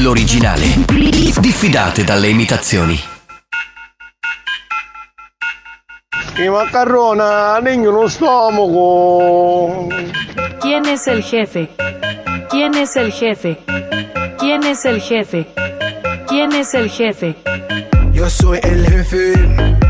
L'originale. Diffidate dalle imitazioni. I macarrona, niño, no stomaco. ¿Quién es el jefe? ¿Quién es el jefe? ¿Quién es el jefe? ¿Quién es el jefe? Yo soy el jefe,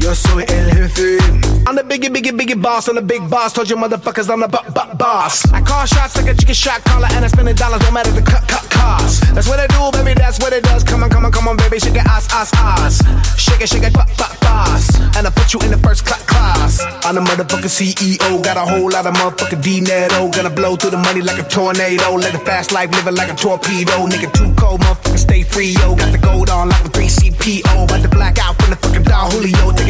Yo soy el jefe. I'm the biggie, biggie, biggie boss. I'm the big boss. Told you motherfuckers I'm the bu- bu- boss. I call shots like a chicken shot caller, and I spend the dollars no matter the cut, cut cost. That's what I do, baby. That's what it does. Come on, come on, come on, baby. Shake it, ass, ass, ass. Shake it, shake it, pop, pop, boss. And I put you in the first cla- class. I'm the motherfucking CEO. Got a whole lot of motherfucking dinero. Gonna blow through the money like a tornado. Live a fast life, living like a torpedo. Nigga, too cold, motherfucker, stay free, yo. Got the gold on like a 3CPO. About to black out from the fucking Don Julio. Take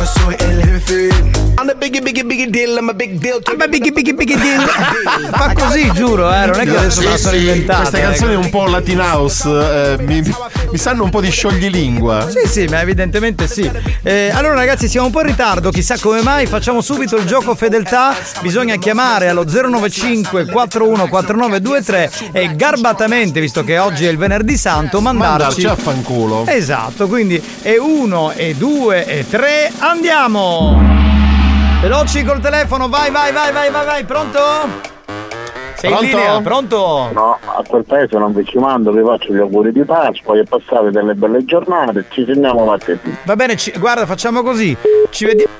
yo soy el jefe. I'm the biggie, biggie, biggie deal, I'm a big deal. I'm a biggie, biggie, biggie [laughs] deal. Fa così, giuro, eh, non è che adesso la sono inventata. Queste eh. canzoni un po' Latin House eh, mi, mi sanno un po' di scioglilingua. Sì, sì, ma evidentemente sì. Eh, allora, ragazzi, siamo un po' in ritardo, chissà come mai. Facciamo subito il gioco fedeltà. Bisogna chiamare allo 095 414923 e garbatamente, visto che oggi è il venerdì santo, mandarci. Mandarci a fanculo. Esatto, quindi è uno, e due, e tre. Andiamo! Veloci col telefono, vai, vai, vai, vai, vai, vai, pronto? Sei Pronto? in linea, pronto? No, a quel paese non vi ci mando, vi faccio gli auguri di Pasqua e passate delle belle giornate, ci sentiamo martedì. Va bene, ci- guarda, facciamo così. Ci vediamo.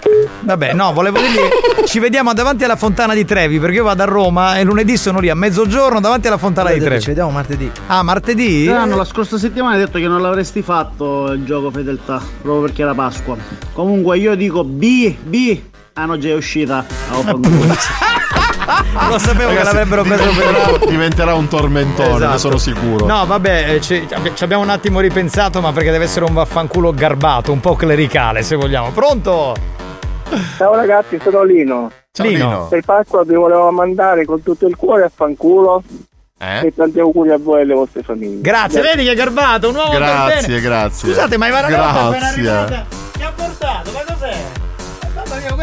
Vabbè, no, volevo dirgli. ci vediamo davanti alla fontana di Trevi, perché io vado a Roma e lunedì sono lì a mezzogiorno davanti alla fontana di Trevi. Ci vediamo martedì. Ah, martedì? Saranno la scorsa settimana hai detto che non l'avresti fatto il gioco fedeltà, proprio perché era Pasqua. Comunque io dico B, B. Ah no, già è uscita. Ah, [laughs] Lo sapevo che Ragazzi, l'avrebbero preso per diventerà, diventerà un tormentone, Esatto. ne sono sicuro. No, vabbè, eh, ci, ci abbiamo un attimo ripensato, ma perché deve essere un vaffanculo garbato, un po' clericale, se vogliamo. Pronto? Ciao ragazzi, sono Lino. Ciao, Lino. Lino. Per Pasqua vi volevo mandare con tutto il cuore a fanculo Eh? e tanti auguri a voi e alle vostre famiglie. Grazie, vedi che è garbato, un uomo per Grazie, grazie. Scusate, ma Ivana Gatta è appena Grazie. arrivata. Che ha portato? Ma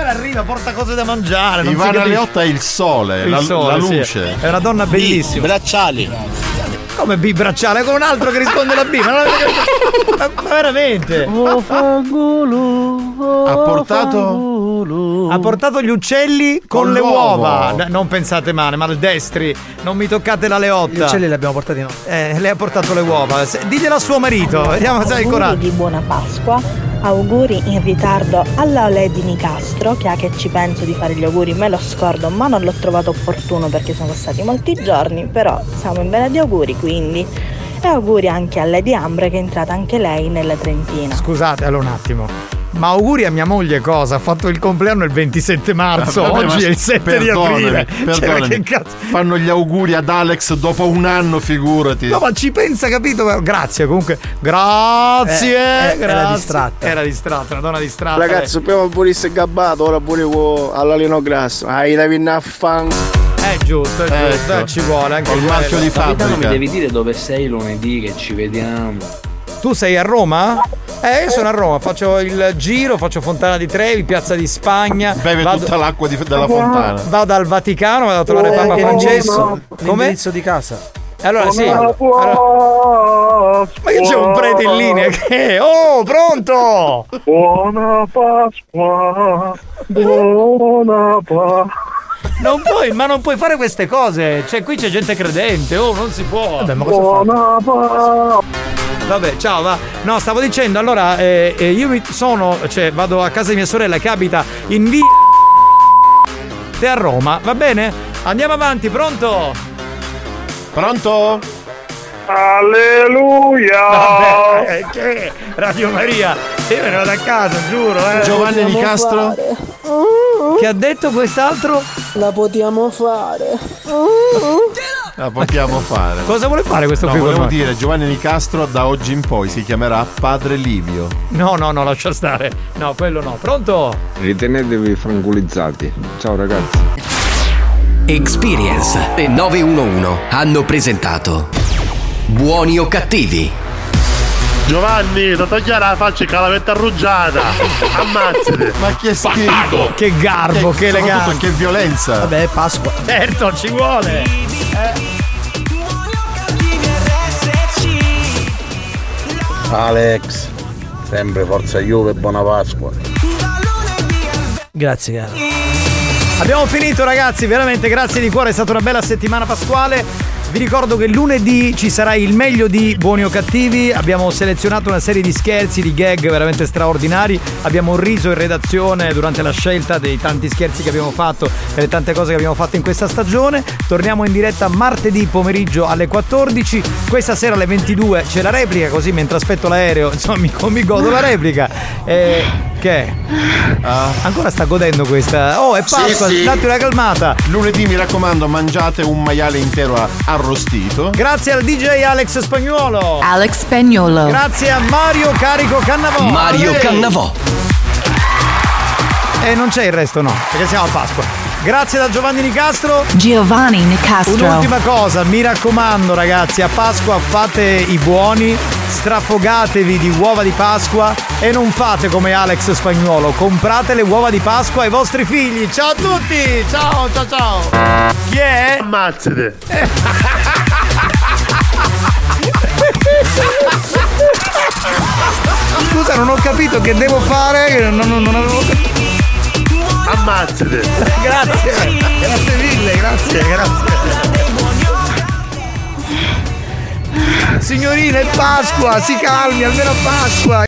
arriva, porta cose da mangiare. non Ivana. Leotta è il sole, Il la, sole, la sì. luce. È una donna bellissima. bracciali. Come B bracciale? Con un altro che risponde la B. Ma, non avete capito? ma, ma veramente? Oh fangolo, Ha portato-. Ha portato gli uccelli con, Con le l'uovo. uova. No, non pensate male, maldestri. Non mi toccate la leotta. Gli uccelli li abbiamo portati noi. Eh, lei ha portato le uova. Se- Diglielo a suo marito. Vediamo se hai il coraggio. di buona Pasqua, auguri in ritardo alla Lady Nicastro che ha che ci penso di fare gli auguri, me lo scordo ma non l'ho trovato opportuno perché sono passati molti giorni, però siamo in vena di auguri quindi. E auguri anche a Lady Ambre che è entrata anche lei nella Trentina. Scusate, allora un attimo. Ma auguri a mia moglie cosa? Ha fatto il compleanno il 27 marzo, Vabbè, oggi ma è il 7 di perdonami, aprile. Cioè, perdonami. che cazzo? Fanno gli auguri ad Alex dopo un anno, figurati. No, ma ci pensa, capito? Grazie comunque. Grazie. Eh, eh, grazie. era distratta. Era distratta, una donna distratta. Ragazzi, prima pure il gabbato, ora pure con alla Lino Grasso. Hai da vinnare a fan. È giusto, è giusto, Ecco. eh, ci vuole anche Col marchio di Capitano, mi fabbrica. devi dire dove sei lunedì che ci vediamo. Tu sei a Roma? Eh, io sono a Roma, faccio il giro, faccio Fontana di Trevi, Piazza di Spagna. Beve vado- tutta l'acqua di- della fontana. Vado al Vaticano, vado a trovare Eh, Papa Francesco. Come? L'indirizzo di casa. Allora sì. Allora- Ma che c'è un prete in linea che. Oh, pronto! Buona Pasqua, buona Pasqua. Non puoi, ma non puoi fare queste cose. Cioè, qui c'è gente credente, oh, non si può. Vabbè, ma Buona Pasqua. Vabbè, ciao, va. No, stavo dicendo, allora, eh, eh, io mi sono, cioè, vado a casa di mia sorella che abita in via a Roma, va bene? Andiamo avanti, pronto? Pronto? Alleluia. [laughs] Vabbè, eh, che? Radio Maria, io me ne vado a casa, giuro, eh. Giovanni Nicastro? Che ha detto quest'altro? La potiamo fare. La possiamo fare. Cosa vuole fare questo No, qui volevo dire, Giovanni Nicastro da oggi in poi si chiamerà Padre Livio. No, no, no, lascia stare. No, quello no. Pronto? Ritenetevi franculizzati. Ciao ragazzi. Experience e 911 hanno presentato Buoni o cattivi? Giovanni, ti tagliare la faccia e calavetta arruggiata. [laughs] Ammazzate. Ma che schifo. Che garbo, che, soprattutto eleganza. Che violenza. Vabbè, Pasqua. Certo, ci vuole. Eh. Alex, sempre forza Juve e buona Pasqua. Grazie, caro. Abbiamo finito ragazzi, veramente grazie di cuore, è stata una bella settimana pasquale. Vi ricordo che lunedì ci sarà il meglio di Buoni o Cattivi, abbiamo selezionato una serie di scherzi, di gag veramente straordinari, abbiamo riso in redazione durante la scelta dei tanti scherzi che abbiamo fatto, delle tante cose che abbiamo fatto in questa stagione. Torniamo in diretta martedì pomeriggio alle 14, questa sera alle 22 c'è la replica, così mentre aspetto l'aereo, [laughs] insomma mi, mi godo la replica. Eh, che è? Ancora sta godendo questa. Oh, è Pasqua, Sì, sì. date una calmata. Lunedì mi raccomando, mangiate un maiale intero a- arrostito. Grazie al DJ Alex Spagnuolo. Alex Spagnolo. Grazie a Mario Carico Cannavò. Mario. Cannavò. E non c'è il resto, no, perché siamo a Pasqua. Grazie da Giovanni Nicastro. Giovanni Nicastro. Un'ultima cosa, mi raccomando ragazzi, a Pasqua fate i buoni, strafogatevi di uova di Pasqua e non fate come Alex Spagnuolo, comprate le uova di Pasqua ai vostri figli. Ciao a tutti! Ciao, ciao, ciao! Chi è? Ammazzate. Scusa, non ho capito che devo fare, non, non- non avevo capito. Ammazzate. [laughs] Grazie, grazie mille, grazie, grazie. Signorina, è Pasqua, si calmi, almeno Pasqua.